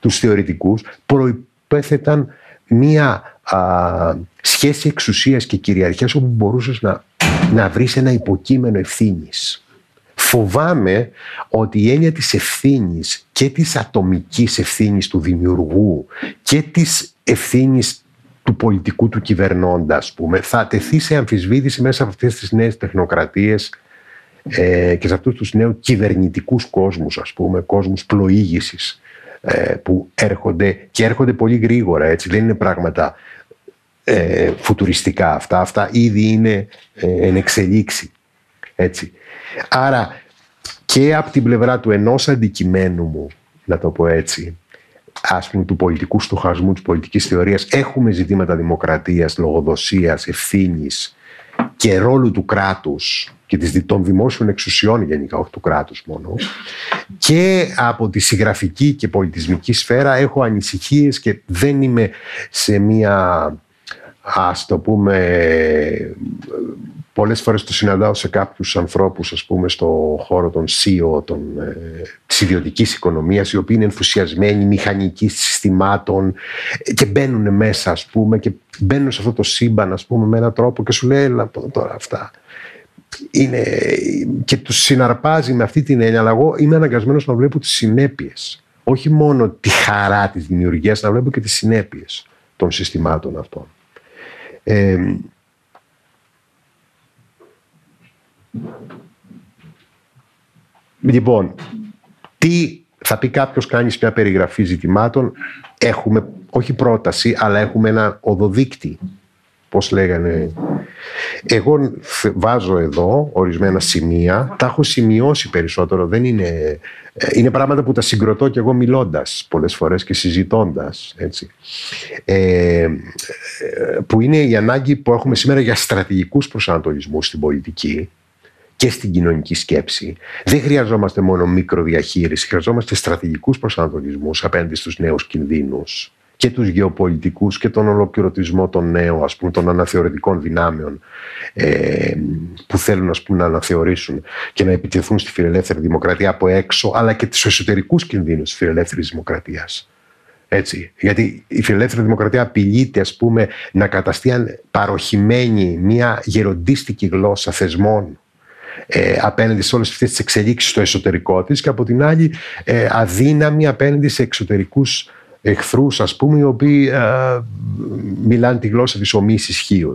[SPEAKER 4] τους θεωρητικούς, προϋπέθεταν μία α, σχέση εξουσίας και κυριαρχίας όπου μπορούσες να, να βρεις ένα υποκείμενο ευθύνης. Φοβάμαι ότι η έννοια της ευθύνης και της ατομικής ευθύνης του δημιουργού και της ευθύνης του πολιτικού του κυβερνώντα, ας πούμε, θα τεθεί σε αμφισβήτηση μέσα από αυτές τις νέες τεχνοκρατίες ε, και σε αυτούς τους νέους κυβερνητικούς κόσμους, ας πούμε, κόσμους πλοήγησης ε, που έρχονται και έρχονται πολύ γρήγορα, έτσι, δεν είναι πράγματα ε, φουτουριστικά αυτά, αυτά ήδη είναι ε, εν εξελίξη. Έτσι. Άρα και από την πλευρά του ενός αντικειμένου μου, να το πω έτσι, ας πούμε του πολιτικού στοχασμού, της πολιτικής θεωρίας, έχουμε ζητήματα δημοκρατίας, λογοδοσίας, ευθύνης και ρόλου του κράτους και των δημόσιων εξουσιών γενικά, όχι του κράτους μόνο. Και από τη συγγραφική και πολιτισμική σφαίρα έχω ανησυχίες και δεν είμαι σε μία ας το πούμε πολλές φορές το συναντάω σε κάποιους ανθρώπους ας πούμε στο χώρο των CEO των, ε, της ιδιωτικής οικονομίας οι οποίοι είναι ενθουσιασμένοι μηχανικοί συστημάτων και μπαίνουν μέσα ας πούμε και μπαίνουν σε αυτό το σύμπαν ας πούμε με έναν τρόπο και σου λέει έλα τώρα αυτά είναι, και τους συναρπάζει με αυτή την έννοια αλλά εγώ είμαι αναγκασμένος να βλέπω τις συνέπειες. Όχι μόνο τη χαρά της δημιουργίας να βλέπω και τις συνέπειες των συστημάτων αυτών λοιπόν, τι θα πει κάποιος κάνεις μια περιγραφή ζητημάτων. Έχουμε όχι πρόταση, αλλά έχουμε ένα οδοδείκτη. Πώς λέγανε. Εγώ βάζω εδώ ορισμένα σημεία, τα έχω σημειώσει περισσότερο. Δεν είναι, ε, είναι πράγματα που τα συγκροτώ και εγώ μιλώντας πολλές φορές και συζητώντας. Έτσι. Ε, που είναι η ανάγκη που έχουμε σήμερα για στρατηγικούς προσανατολισμούς στην πολιτική και στην κοινωνική σκέψη. Δεν χρειαζόμαστε μόνο μικροδιαχείριση, χρειαζόμαστε στρατηγικούς προσανατολισμούς απέναντι στους νέους κινδύνους και τους γεωπολιτικούς και τον ολοκληρωτισμό των νέων, ας πούμε, των αναθεωρητικών δυνάμεων ε, που θέλουν ας πούμε, να αναθεωρήσουν και να επιτεθούν στη φιλελεύθερη δημοκρατία από έξω, αλλά και τους εσωτερικούς κινδύνους της φιλελεύθερης δημοκρατίας. Έτσι. Γιατί η φιλελεύθερη δημοκρατία απειλείται ας πούμε, να καταστεί παροχημένη μια γεροντίστικη γλώσσα θεσμών ε, απέναντι σε όλες αυτές τις εξελίξεις στο εσωτερικό της και από την άλλη ε, αδύναμη απέναντι σε εξωτερικούς εχθρούς ας πούμε οι οποίοι ε, μιλάνε τη γλώσσα της ομοίης ισχύω.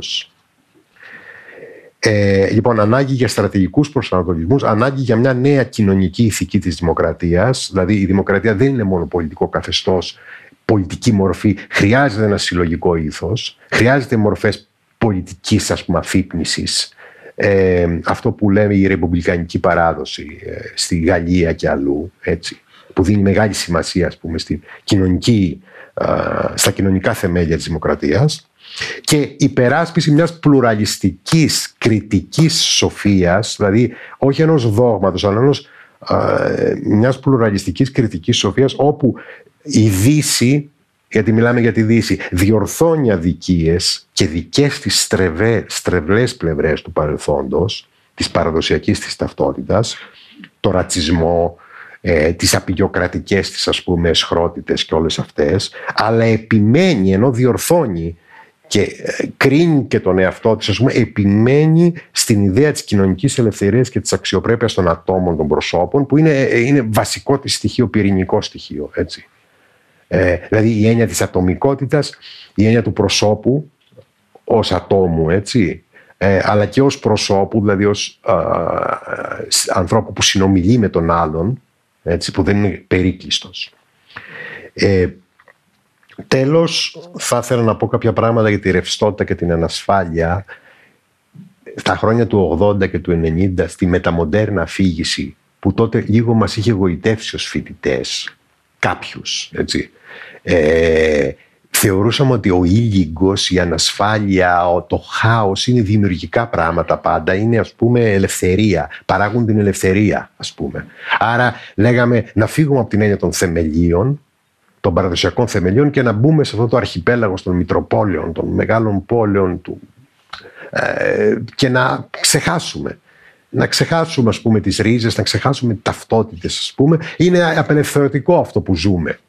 [SPEAKER 4] Ε, λοιπόν, ανάγκη για στρατηγικούς προσανατολισμούς, ανάγκη για μια νέα κοινωνική ηθική της δημοκρατίας. Δηλαδή, η δημοκρατία δεν είναι μόνο πολιτικό καθεστώς, πολιτική μορφή. Χρειάζεται ένα συλλογικό ήθος, χρειάζεται μορφές πολιτικής αφύπνισης. Ε, αυτό που λέμε η ρεπουμπλικανική παράδοση ε, στη Γαλλία και αλλού, έτσι που δίνει μεγάλη σημασία ας πούμε, στην κοινωνική, στα κοινωνικά θεμέλια της δημοκρατίας και υπεράσπιση μιας πλουραλιστικής κριτικής σοφίας, δηλαδή όχι ενός δόγματος, αλλά ενός, μιας πλουραλιστικής κριτικής σοφίας όπου η Δύση, γιατί μιλάμε για τη Δύση, διορθώνει αδικίες και δικές της στρεβέ, στρεβλές πλευρές του παρελθόντος, της παραδοσιακής της ταυτότητας, το ρατσισμό, ε, τις απειλιοκρατικές της ας πούμε εσχρότητες και όλες αυτές αλλά επιμένει ενώ διορθώνει και ε, κρίνει και τον εαυτό της, ας πούμε, επιμένει στην ιδέα της κοινωνικής ελευθερίας και της αξιοπρέπειας των ατόμων, των προσώπων, που είναι, ε, είναι βασικό της στοιχείο, πυρηνικό στοιχείο, έτσι. Ε, δηλαδή η έννοια της ατομικότητας, η έννοια του προσώπου ως ατόμου, έτσι, ε, αλλά και ως προσώπου, δηλαδή ως α, ανθρώπου που συνομιλεί με τον άλλον, έτσι, που δεν είναι περίκλειστος. Ε, τέλος, θα ήθελα να πω κάποια πράγματα για τη ρευστότητα και την ανασφάλεια. Στα χρόνια του 80 και του 90, στη μεταμοντέρνα αφήγηση, που τότε λίγο μας είχε γοητεύσει ως φοιτητές, κάποιους, έτσι, ε, θεωρούσαμε ότι ο ήλιγκος, η ανασφάλεια, το χάος είναι δημιουργικά πράγματα πάντα, είναι ας πούμε ελευθερία, παράγουν την ελευθερία ας πούμε. Άρα λέγαμε να φύγουμε από την έννοια των θεμελίων, των παραδοσιακών θεμελίων και να μπούμε σε αυτό το αρχιπέλαγο των Μητροπόλεων, των μεγάλων πόλεων του ε, και να ξεχάσουμε. Να ξεχάσουμε ας πούμε τις ρίζες, να ξεχάσουμε ταυτότητες ας πούμε. Είναι απελευθερωτικό αυτό που ζούμε.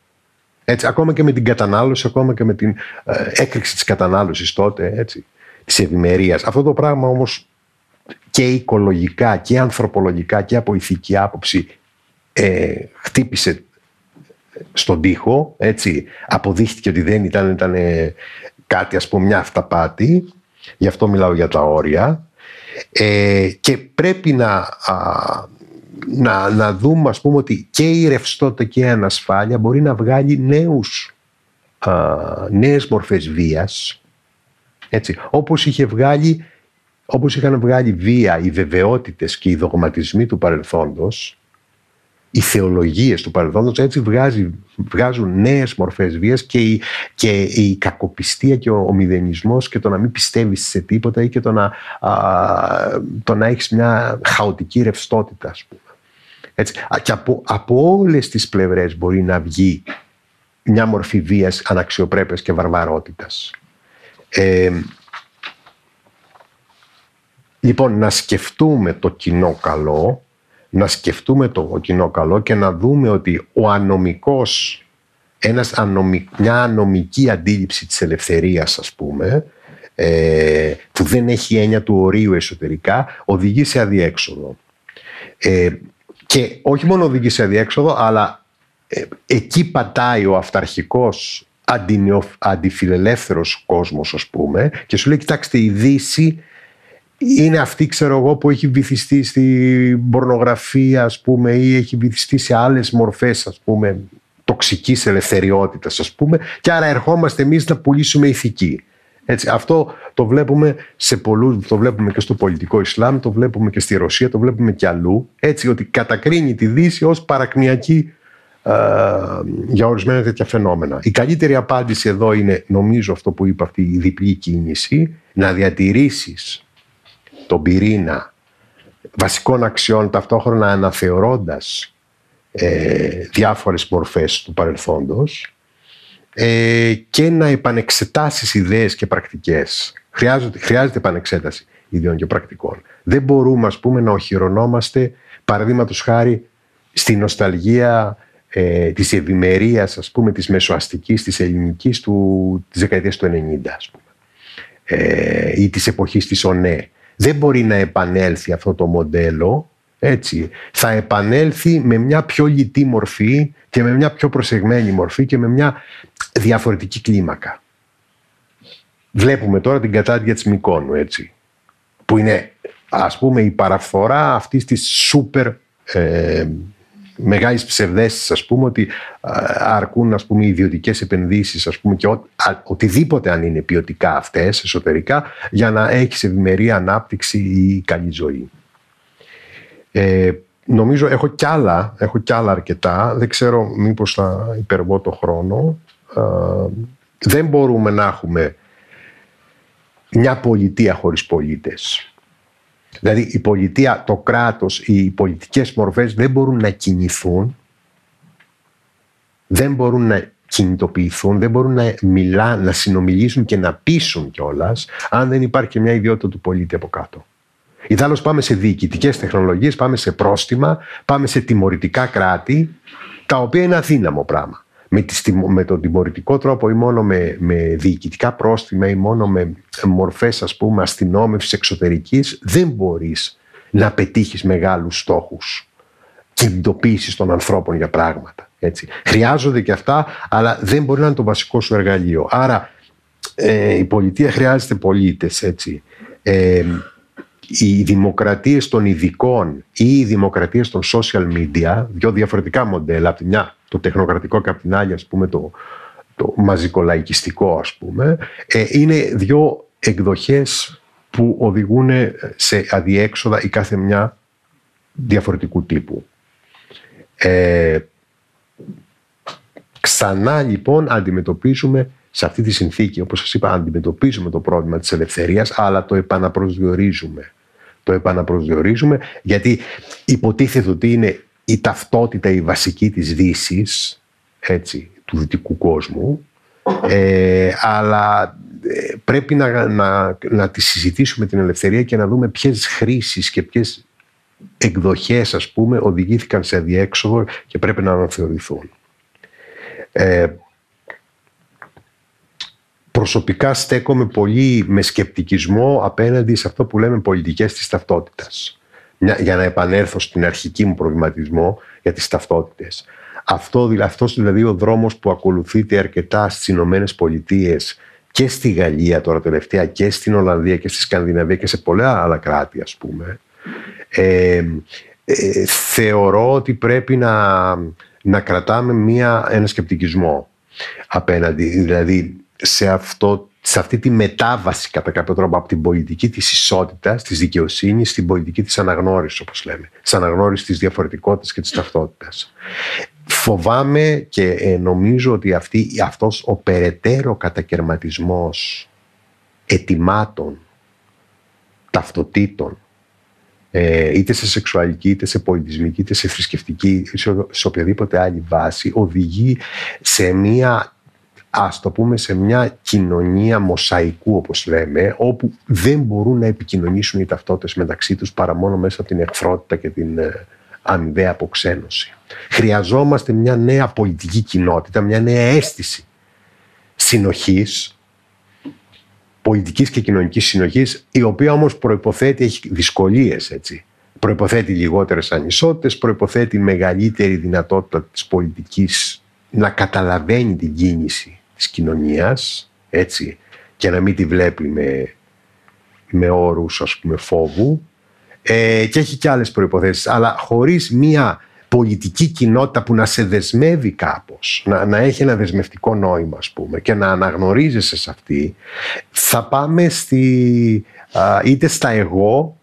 [SPEAKER 4] Έτσι, ακόμα και με την κατανάλωση, ακόμα και με την ε, έκρηξη της κατανάλωσης τότε, έτσι, της ευημερίας. Αυτό το πράγμα όμως και οικολογικά και ανθρωπολογικά και από ηθική άποψη ε, χτύπησε στον τοίχο, έτσι, αποδείχτηκε ότι δεν ήταν, ήταν κάτι ας πούμε μια αυταπάτη, γι' αυτό μιλάω για τα όρια, ε, και πρέπει να να, να δούμε ας πούμε ότι και η ρευστότητα και η ανασφάλεια μπορεί να βγάλει νέους, α, νέες μορφές βίας έτσι, όπως είχε βγάλει όπως είχαν βγάλει βία οι βεβαιότητες και οι δογματισμοί του παρελθόντος οι θεολογίες του παρελθόντος έτσι βγάζει, βγάζουν νέες μορφές βίας και η, και η κακοπιστία και ο, ο μηδενισμός και το να μην πιστεύεις σε τίποτα ή και το να, α, το να έχεις μια χαοτική ρευστότητα ας πούμε. Έτσι. Και από, από όλες τις πλευρές μπορεί να βγει μια μορφή βίας, αναξιοπρέπειας και βαρβαρότητας. Ε, λοιπόν, να σκεφτούμε το κοινό καλό να σκεφτούμε το κοινό καλό και να δούμε ότι ο ανομικός, ένας μια ανομική αντίληψη της ελευθερίας ας πούμε, ε, που δεν έχει έννοια του ορίου εσωτερικά, οδηγεί σε αδιέξοδο. Ε, και όχι μόνο οδηγεί σε αδιέξοδο, αλλά ε, εκεί πατάει ο αυταρχικός αντιφιλελεύθερος κόσμος ας πούμε και σου λέει κοιτάξτε η Δύση είναι αυτή ξέρω εγώ που έχει βυθιστεί στην πορνογραφία ας πούμε ή έχει βυθιστεί σε άλλες μορφές ας πούμε τοξικής ελευθεριότητας ας πούμε και άρα ερχόμαστε εμείς να πουλήσουμε ηθική. Έτσι, αυτό το βλέπουμε σε πολλούς, το βλέπουμε και στο πολιτικό Ισλάμ, το βλέπουμε και στη Ρωσία, το βλέπουμε και αλλού. Έτσι ότι κατακρίνει τη Δύση ως παρακνιακή ε, για ορισμένα τέτοια φαινόμενα. Η καλύτερη απάντηση εδώ είναι νομίζω αυτό που είπα αυτή η διπλή κίνηση, να διατηρήσεις τον πυρήνα βασικών αξιών ταυτόχρονα αναθεωρώντας ε, διάφορες μορφές του παρελθόντος ε, και να επανεξετάσεις ιδέες και πρακτικές. Χρειάζεται, χρειάζεται επανεξέταση ιδεών και πρακτικών. Δεν μπορούμε ας πούμε να οχυρωνόμαστε παραδείγματος χάρη στη νοσταλγία ε, της ευημερίας, ας πούμε της μεσοαστικής, της ελληνικής του, της δεκαετίας του 90 ας πούμε ε, ή της εποχής της ΟΝΕ δεν μπορεί να επανέλθει αυτό το μοντέλο έτσι. Θα επανέλθει με μια πιο λιτή μορφή και με μια πιο προσεγμένη μορφή και με μια διαφορετική κλίμακα. Βλέπουμε τώρα την κατάδια της Μικόνου, έτσι, που είναι ας πούμε η παραφορά αυτής της σούπερ ε, μεγάλης ψευδέστησης ας πούμε ότι αρκούν ας πούμε ιδιωτικές επενδύσεις ας πούμε και ο, οτιδήποτε αν είναι ποιοτικά αυτές εσωτερικά για να έχει ευημερία, ανάπτυξη ή καλή ζωή. Ε, νομίζω έχω κι άλλα, έχω κι άλλα αρκετά, δεν ξέρω μήπως θα υπερβώ το χρόνο. Δεν μπορούμε να έχουμε μια πολιτεία χωρίς πολίτες. Δηλαδή η πολιτεία, το κράτος, οι πολιτικές μορφές δεν μπορούν να κινηθούν, δεν μπορούν να κινητοποιηθούν, δεν μπορούν να μιλά, να συνομιλήσουν και να πείσουν κιόλας, αν δεν υπάρχει και μια ιδιότητα του πολίτη από κάτω. Ιδάλω πάμε σε διοικητικές τεχνολογίες, πάμε σε πρόστιμα, πάμε σε τιμωρητικά κράτη, τα οποία είναι αδύναμο πράγμα με, τη, με τον τιμωρητικό τρόπο ή μόνο με, με διοικητικά πρόστιμα ή μόνο με μορφές ας πούμε αστυνόμευσης εξωτερικής δεν μπορείς να πετύχεις μεγάλους στόχους κινητοποίηση των ανθρώπων για πράγματα. Έτσι. Χρειάζονται και αυτά, αλλά δεν μπορεί να είναι το βασικό σου εργαλείο. Άρα ε, η πολιτεία χρειάζεται πολίτες. Έτσι. Ε, οι δημοκρατίες των ειδικών ή οι δημοκρατίες των social media, δύο διαφορετικά μοντέλα, από τη μια το τεχνοκρατικό και από την άλλη ας πούμε το, το μαζικολαϊκιστικό ας πούμε, ε, είναι δύο εκδοχές που οδηγούν σε αδιέξοδα η κάθε μια διαφορετικού τύπου. Ε, ξανά λοιπόν αντιμετωπίζουμε σε αυτή τη συνθήκη, όπως σας είπα, αντιμετωπίζουμε το πρόβλημα της ελευθερίας, αλλά το επαναπροσδιορίζουμε. Το επαναπροσδιορίζουμε γιατί υποτίθεται ότι είναι η ταυτότητα η βασική της δύσης, έτσι, του δυτικού κόσμου, ε, αλλά ε, πρέπει να, να, να τη συζητήσουμε την ελευθερία και να δούμε ποιες χρήσεις και ποιες εκδοχές ας πούμε οδηγήθηκαν σε αδιέξοδο και πρέπει να αναθεωρηθούν. Ε, προσωπικά στέκομαι πολύ με σκεπτικισμό απέναντι σε αυτό που λέμε πολιτικές της ταυτότητας για να επανέλθω στην αρχική μου προβληματισμό για τις ταυτότητες. Αυτό, αυτός δηλαδή ο δρόμος που ακολουθείται αρκετά στις Ηνωμένες Πολιτείες και στη Γαλλία τώρα τελευταία και στην Ολλανδία και στη Σκανδιναβία και σε πολλά άλλα κράτη ας πούμε ε, ε, θεωρώ ότι πρέπει να, να κρατάμε μία, ένα σκεπτικισμό απέναντι. Δηλαδή σε, αυτό, σε αυτή τη μετάβαση κατά κάποιο τρόπο από την πολιτική της ισότητας, της δικαιοσύνης, στην πολιτική της αναγνώρισης όπως λέμε. Της αναγνώρισης της διαφορετικότητας και της ταυτότητας. Φοβάμαι και ε, νομίζω ότι αυτή, αυτός ο περαιτέρω κατακαιρματισμός ετοιμάτων, ταυτοτήτων, ε, είτε σε σεξουαλική, είτε σε πολιτισμική, είτε σε θρησκευτική, σε οποιαδήποτε άλλη βάση, οδηγεί σε μία ας το πούμε σε μια κοινωνία μοσαϊκού όπως λέμε όπου δεν μπορούν να επικοινωνήσουν οι ταυτότητες μεταξύ τους παρά μόνο μέσα από την εχθρότητα και την ε, αμοιβαία αποξένωση. Χρειαζόμαστε μια νέα πολιτική κοινότητα, μια νέα αίσθηση συνοχής πολιτικής και κοινωνικής συνοχής η οποία όμως προϋποθέτει, έχει δυσκολίες έτσι. Προϋποθέτει λιγότερες ανισότητες, προϋποθέτει μεγαλύτερη δυνατότητα της πολιτικής να καταλαβαίνει την κίνηση της κοινωνίας, έτσι, και να μην τη βλέπει με, με όρους, ας πούμε, φόβου. Ε, και έχει και άλλες προϋποθέσεις, αλλά χωρίς μία πολιτική κοινότητα που να σε δεσμεύει κάπως, να, να έχει ένα δεσμευτικό νόημα, ας πούμε, και να αναγνωρίζεσαι σε αυτή, θα πάμε στη, είτε στα εγώ,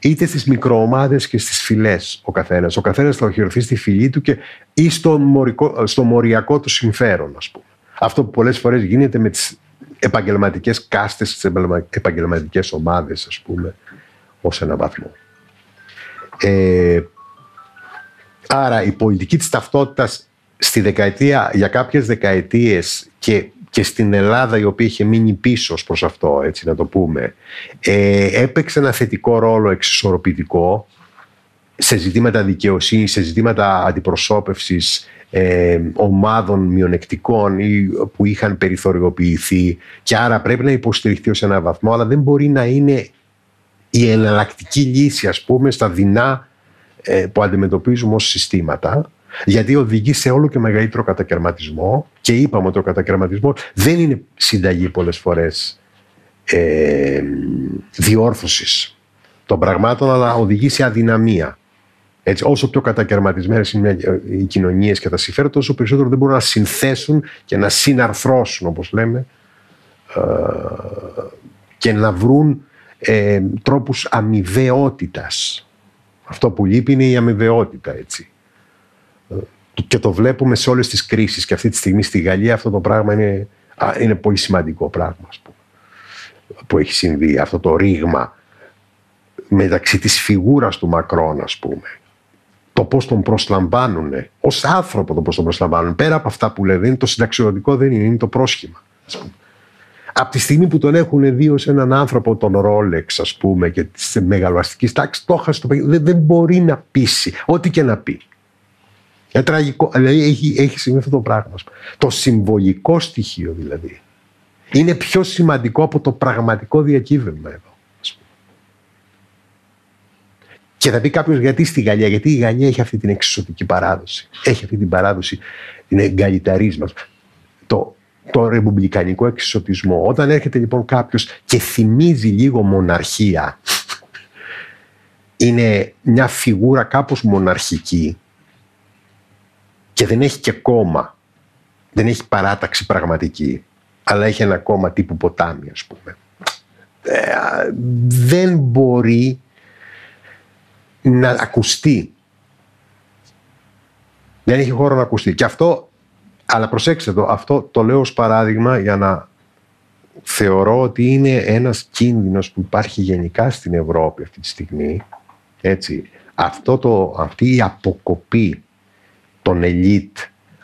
[SPEAKER 4] είτε στις μικροομάδες και στις φυλές ο καθένας. Ο καθένας θα οχυρωθεί στη φυλή του και ή στο, μορικό, στο μοριακό του συμφέρον, ας πούμε. Αυτό που πολλές φορές γίνεται με τις επαγγελματικές κάστες, τις επαγγελματικές ομάδες, ας πούμε, ως ένα βαθμό. Ε, άρα η πολιτική της ταυτότητας στη δεκαετία, για κάποιες δεκαετίες και, και στην Ελλάδα η οποία είχε μείνει πίσω προς αυτό, έτσι να το πούμε, ε, έπαιξε ένα θετικό ρόλο εξισορροπητικό σε ζητήματα δικαιοσύνης, σε ζητήματα αντιπροσώπευσης ε, ομάδων μειονεκτικών ή που είχαν περιθωριοποιηθεί και άρα πρέπει να υποστηριχθεί ως ένα βαθμό αλλά δεν μπορεί να είναι η εναλλακτική λύση ας πούμε στα δεινά ε, που αντιμετωπίζουμε ως συστήματα γιατί οδηγεί σε όλο και μεγαλύτερο κατακαιρματισμό και είπαμε ότι ο κατακαιρματισμός δεν είναι συνταγή πολλές φορές ε, διόρθωσης των πραγμάτων αλλά οδηγεί σε αδυναμία. Έτσι, όσο πιο κατακαιρματισμένες είναι οι κοινωνίες και τα συμφέροντα, τόσο περισσότερο δεν μπορούν να συνθέσουν και να συναρθρώσουν, όπως λέμε, ε, και να βρουν ε, τρόπους αμοιβαιότητας. Αυτό που λείπει είναι η αμοιβαιότητα, έτσι. Ε, και το βλέπουμε σε όλες τις κρίσεις και αυτή τη στιγμή στη Γαλλία αυτό το πράγμα είναι, είναι πολύ σημαντικό πράγμα, ας πούμε, που έχει συμβεί αυτό το ρήγμα μεταξύ της φιγούρας του Μακρόν, ας πούμε, το πώς τον προσλαμβάνουν, ως άνθρωπο το πώς τον προσλαμβάνουν. Πέρα από αυτά που λέει, το συνταξιωτικό δεν είναι, είναι το πρόσχημα. Από τη στιγμή που τον έχουν δει ως έναν άνθρωπο τον Ρόλεξ, ας πούμε, και της μεγαλοαστικής τάξης, το έχασε το παιδί. Δεν, δεν μπορεί να πείσει, ό,τι και να πει. Είναι τραγικό. Δηλαδή έχει, έχει συμβεί αυτό το πράγμα. Το συμβολικό στοιχείο δηλαδή είναι πιο σημαντικό από το πραγματικό διακύβευμα εδώ. Και θα πει κάποιος γιατί στη Γαλλία, γιατί η Γαλλία έχει αυτή την εξισωτική παράδοση. Έχει αυτή την παράδοση, την εγκαλιταρίσμα. Το, το ρεπουμπλικανικό εξισωτισμό. Όταν έρχεται λοιπόν κάποιος και θυμίζει λίγο μοναρχία, είναι μια φιγούρα κάπως μοναρχική και δεν έχει και κόμμα. Δεν έχει παράταξη πραγματική, αλλά έχει ένα κόμμα τύπου ποτάμι, ας πούμε. Ε, δεν μπορεί να ακουστεί. Δεν έχει χώρο να ακουστεί. Και αυτό, αλλά προσέξτε το, αυτό το λέω ως παράδειγμα για να θεωρώ ότι είναι ένας κίνδυνος που υπάρχει γενικά στην Ευρώπη αυτή τη στιγμή. Έτσι, αυτό το, αυτή η αποκοπή των ελίτ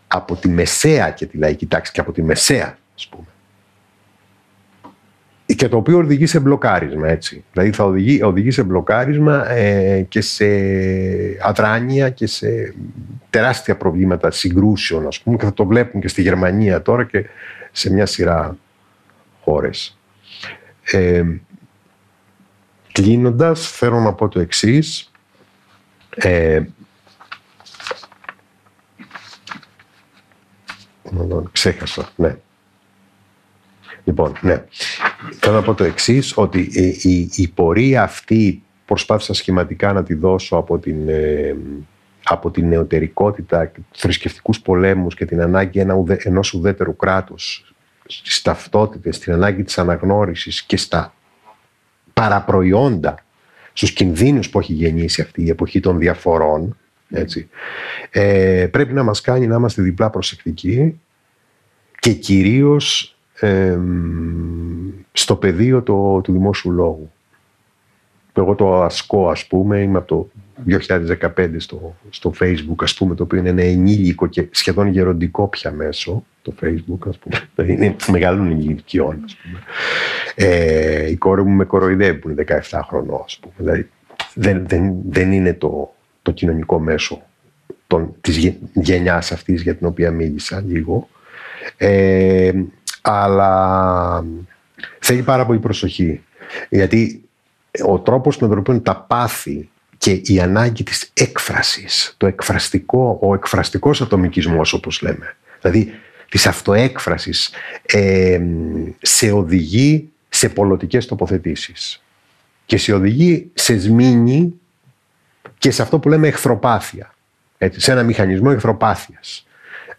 [SPEAKER 4] από τη μεσαία και τη λαϊκή τάξη και από τη μεσαία, ας πούμε, και το οποίο οδηγεί σε μπλοκάρισμα, έτσι. Δηλαδή θα οδηγεί, οδηγεί σε μπλοκάρισμα ε, και σε αδράνεια και σε τεράστια προβλήματα συγκρούσεων, ας πούμε, και θα το βλέπουν και στη Γερμανία τώρα και σε μια σειρά χώρες. Ε, κλείνοντας, θέλω να πω το εξής. Ε, ξέχασα, ναι. Λοιπόν, ναι. Θέλω να πω το εξής, ότι η, η, πορεία αυτή προσπάθησα σχηματικά να τη δώσω από την, ε, από την νεωτερικότητα, θρησκευτικούς πολέμους και την ανάγκη ένα, ενός ουδέτερου κράτους στις ταυτότητες, στην ανάγκη της αναγνώρισης και στα παραπροϊόντα, στους κινδύνους που έχει γεννήσει αυτή η εποχή των διαφορών, έτσι, ε, πρέπει να μας κάνει να είμαστε διπλά προσεκτικοί και κυρίως στο πεδίο το, του δημόσιου λόγου. Εγώ το ασκώ, ας πούμε, είμαι από το 2015 στο, στο Facebook, ας πούμε, το οποίο είναι ένα ενήλικο και σχεδόν γεροντικό πια μέσο, το Facebook, ας πούμε. Δηλαδή είναι μεγάλων ηλικιών, ας πούμε. Ε, η κόρη μου με κοροϊδεύει που είναι 17 χρονών, ας πούμε. Δηλαδή δεν, δεν, δεν είναι το, το κοινωνικό μέσο των, της γενιάς αυτής για την οποία μίλησα λίγο. Ε, αλλά θέλει πάρα πολύ προσοχή. Γιατί ο τρόπος με τον οποίο τα πάθη και η ανάγκη της έκφρασης, το εκφραστικό, ο εκφραστικός ατομικισμός όπως λέμε, δηλαδή της αυτοέκφρασης, ε, σε οδηγεί σε πολιτικές τοποθετήσεις και σε οδηγεί σε σμήνη και σε αυτό που λέμε εχθροπάθεια, έτσι, σε ένα μηχανισμό εχθροπάθειας.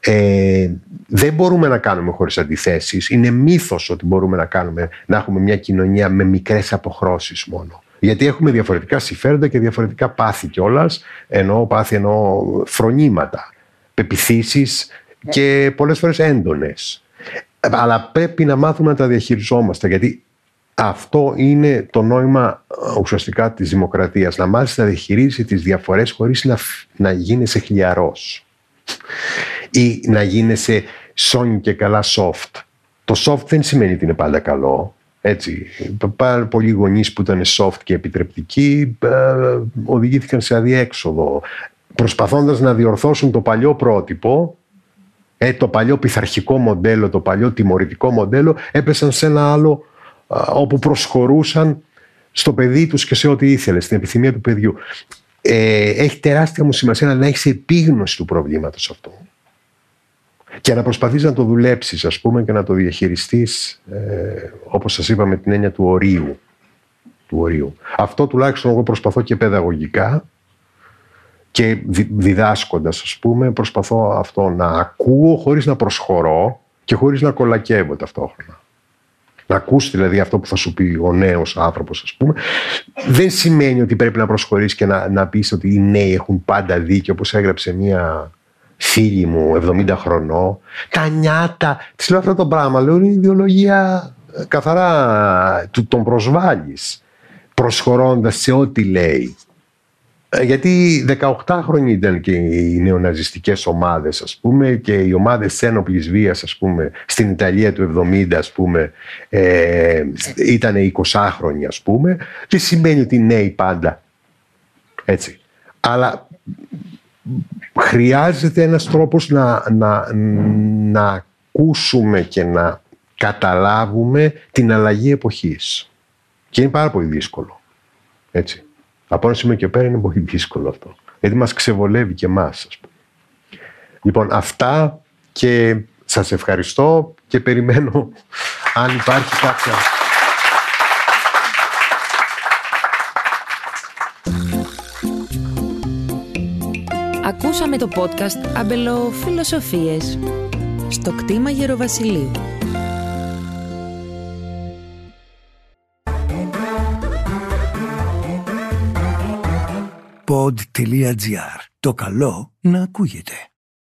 [SPEAKER 4] Ε, δεν μπορούμε να κάνουμε χωρίς αντιθέσεις. Είναι μύθος ότι μπορούμε να, κάνουμε, να έχουμε μια κοινωνία με μικρές αποχρώσεις μόνο. Γιατί έχουμε διαφορετικά συμφέροντα και διαφορετικά πάθη κιόλας, ενώ πάθη ενώ φρονήματα, πεπιθήσεις και πολλές φορές έντονες. Αλλά πρέπει να μάθουμε να τα διαχειριζόμαστε, γιατί αυτό είναι το νόημα ουσιαστικά της δημοκρατίας. Να μάθεις να διαχειρίζει τις διαφορές χωρίς να, να γίνεσαι χλιαρός ή να γίνεσαι σόνι και καλά soft. Το soft δεν σημαίνει ότι είναι πάντα καλό. Έτσι, πάρα πολλοί γονείς που ήταν soft και επιτρεπτικοί ε, οδηγήθηκαν σε αδιέξοδο προσπαθώντας να διορθώσουν το παλιό πρότυπο ε, το παλιό πειθαρχικό μοντέλο, το παλιό τιμωρητικό μοντέλο έπεσαν σε ένα άλλο όπου προσχωρούσαν στο παιδί τους και σε ό,τι ήθελες, στην επιθυμία του παιδιού. Ε, έχει τεράστια μου σημασία να έχεις επίγνωση του προβλήματος αυτό και να προσπαθείς να το δουλέψεις ας πούμε και να το διαχειριστείς ε, όπως σας είπα με την έννοια του ορίου. Του ορίου. Αυτό τουλάχιστον εγώ προσπαθώ και παιδαγωγικά και διδάσκοντας ας πούμε προσπαθώ αυτό να ακούω χωρίς να προσχωρώ και χωρίς να κολακεύω ταυτόχρονα. Να ακούσει δηλαδή αυτό που θα σου πει ο νέος άνθρωπος ας πούμε. Δεν σημαίνει ότι πρέπει να προσχωρήσει και να, να πεις ότι οι νέοι έχουν πάντα δίκιο όπως έγραψε μια φίλη μου 70 χρονών, τα νιάτα. Της λέω αυτό το πράγμα. Λέω είναι η ιδεολογία ε, καθαρά του τον προσβάλλεις. Προσχωρώντας σε ό,τι λέει. Ε, γιατί 18 χρόνια ήταν και οι νεοναζιστικές ομάδες ας πούμε και οι ομάδες ένοπλης βίας ας πούμε στην Ιταλία του 70 ας πούμε ε, ήταν 20 χρόνια ας πούμε και σημαίνει ότι νέοι πάντα έτσι αλλά χρειάζεται ένας τρόπος να, να, να ακούσουμε και να καταλάβουμε την αλλαγή εποχής. Και είναι πάρα πολύ δύσκολο. Έτσι. Από ένα σημείο και πέρα είναι πολύ δύσκολο αυτό. Γιατί μας ξεβολεύει και εμάς, ας πούμε. Λοιπόν, αυτά και σας ευχαριστώ και περιμένω αν υπάρχει κάποια...
[SPEAKER 2] Ακούσαμε το podcast «Αμπελοφιλοσοφίες» στο κτήμα Γεροβασιλείου.
[SPEAKER 1] Pod.gr. Το καλό να ακούγεται.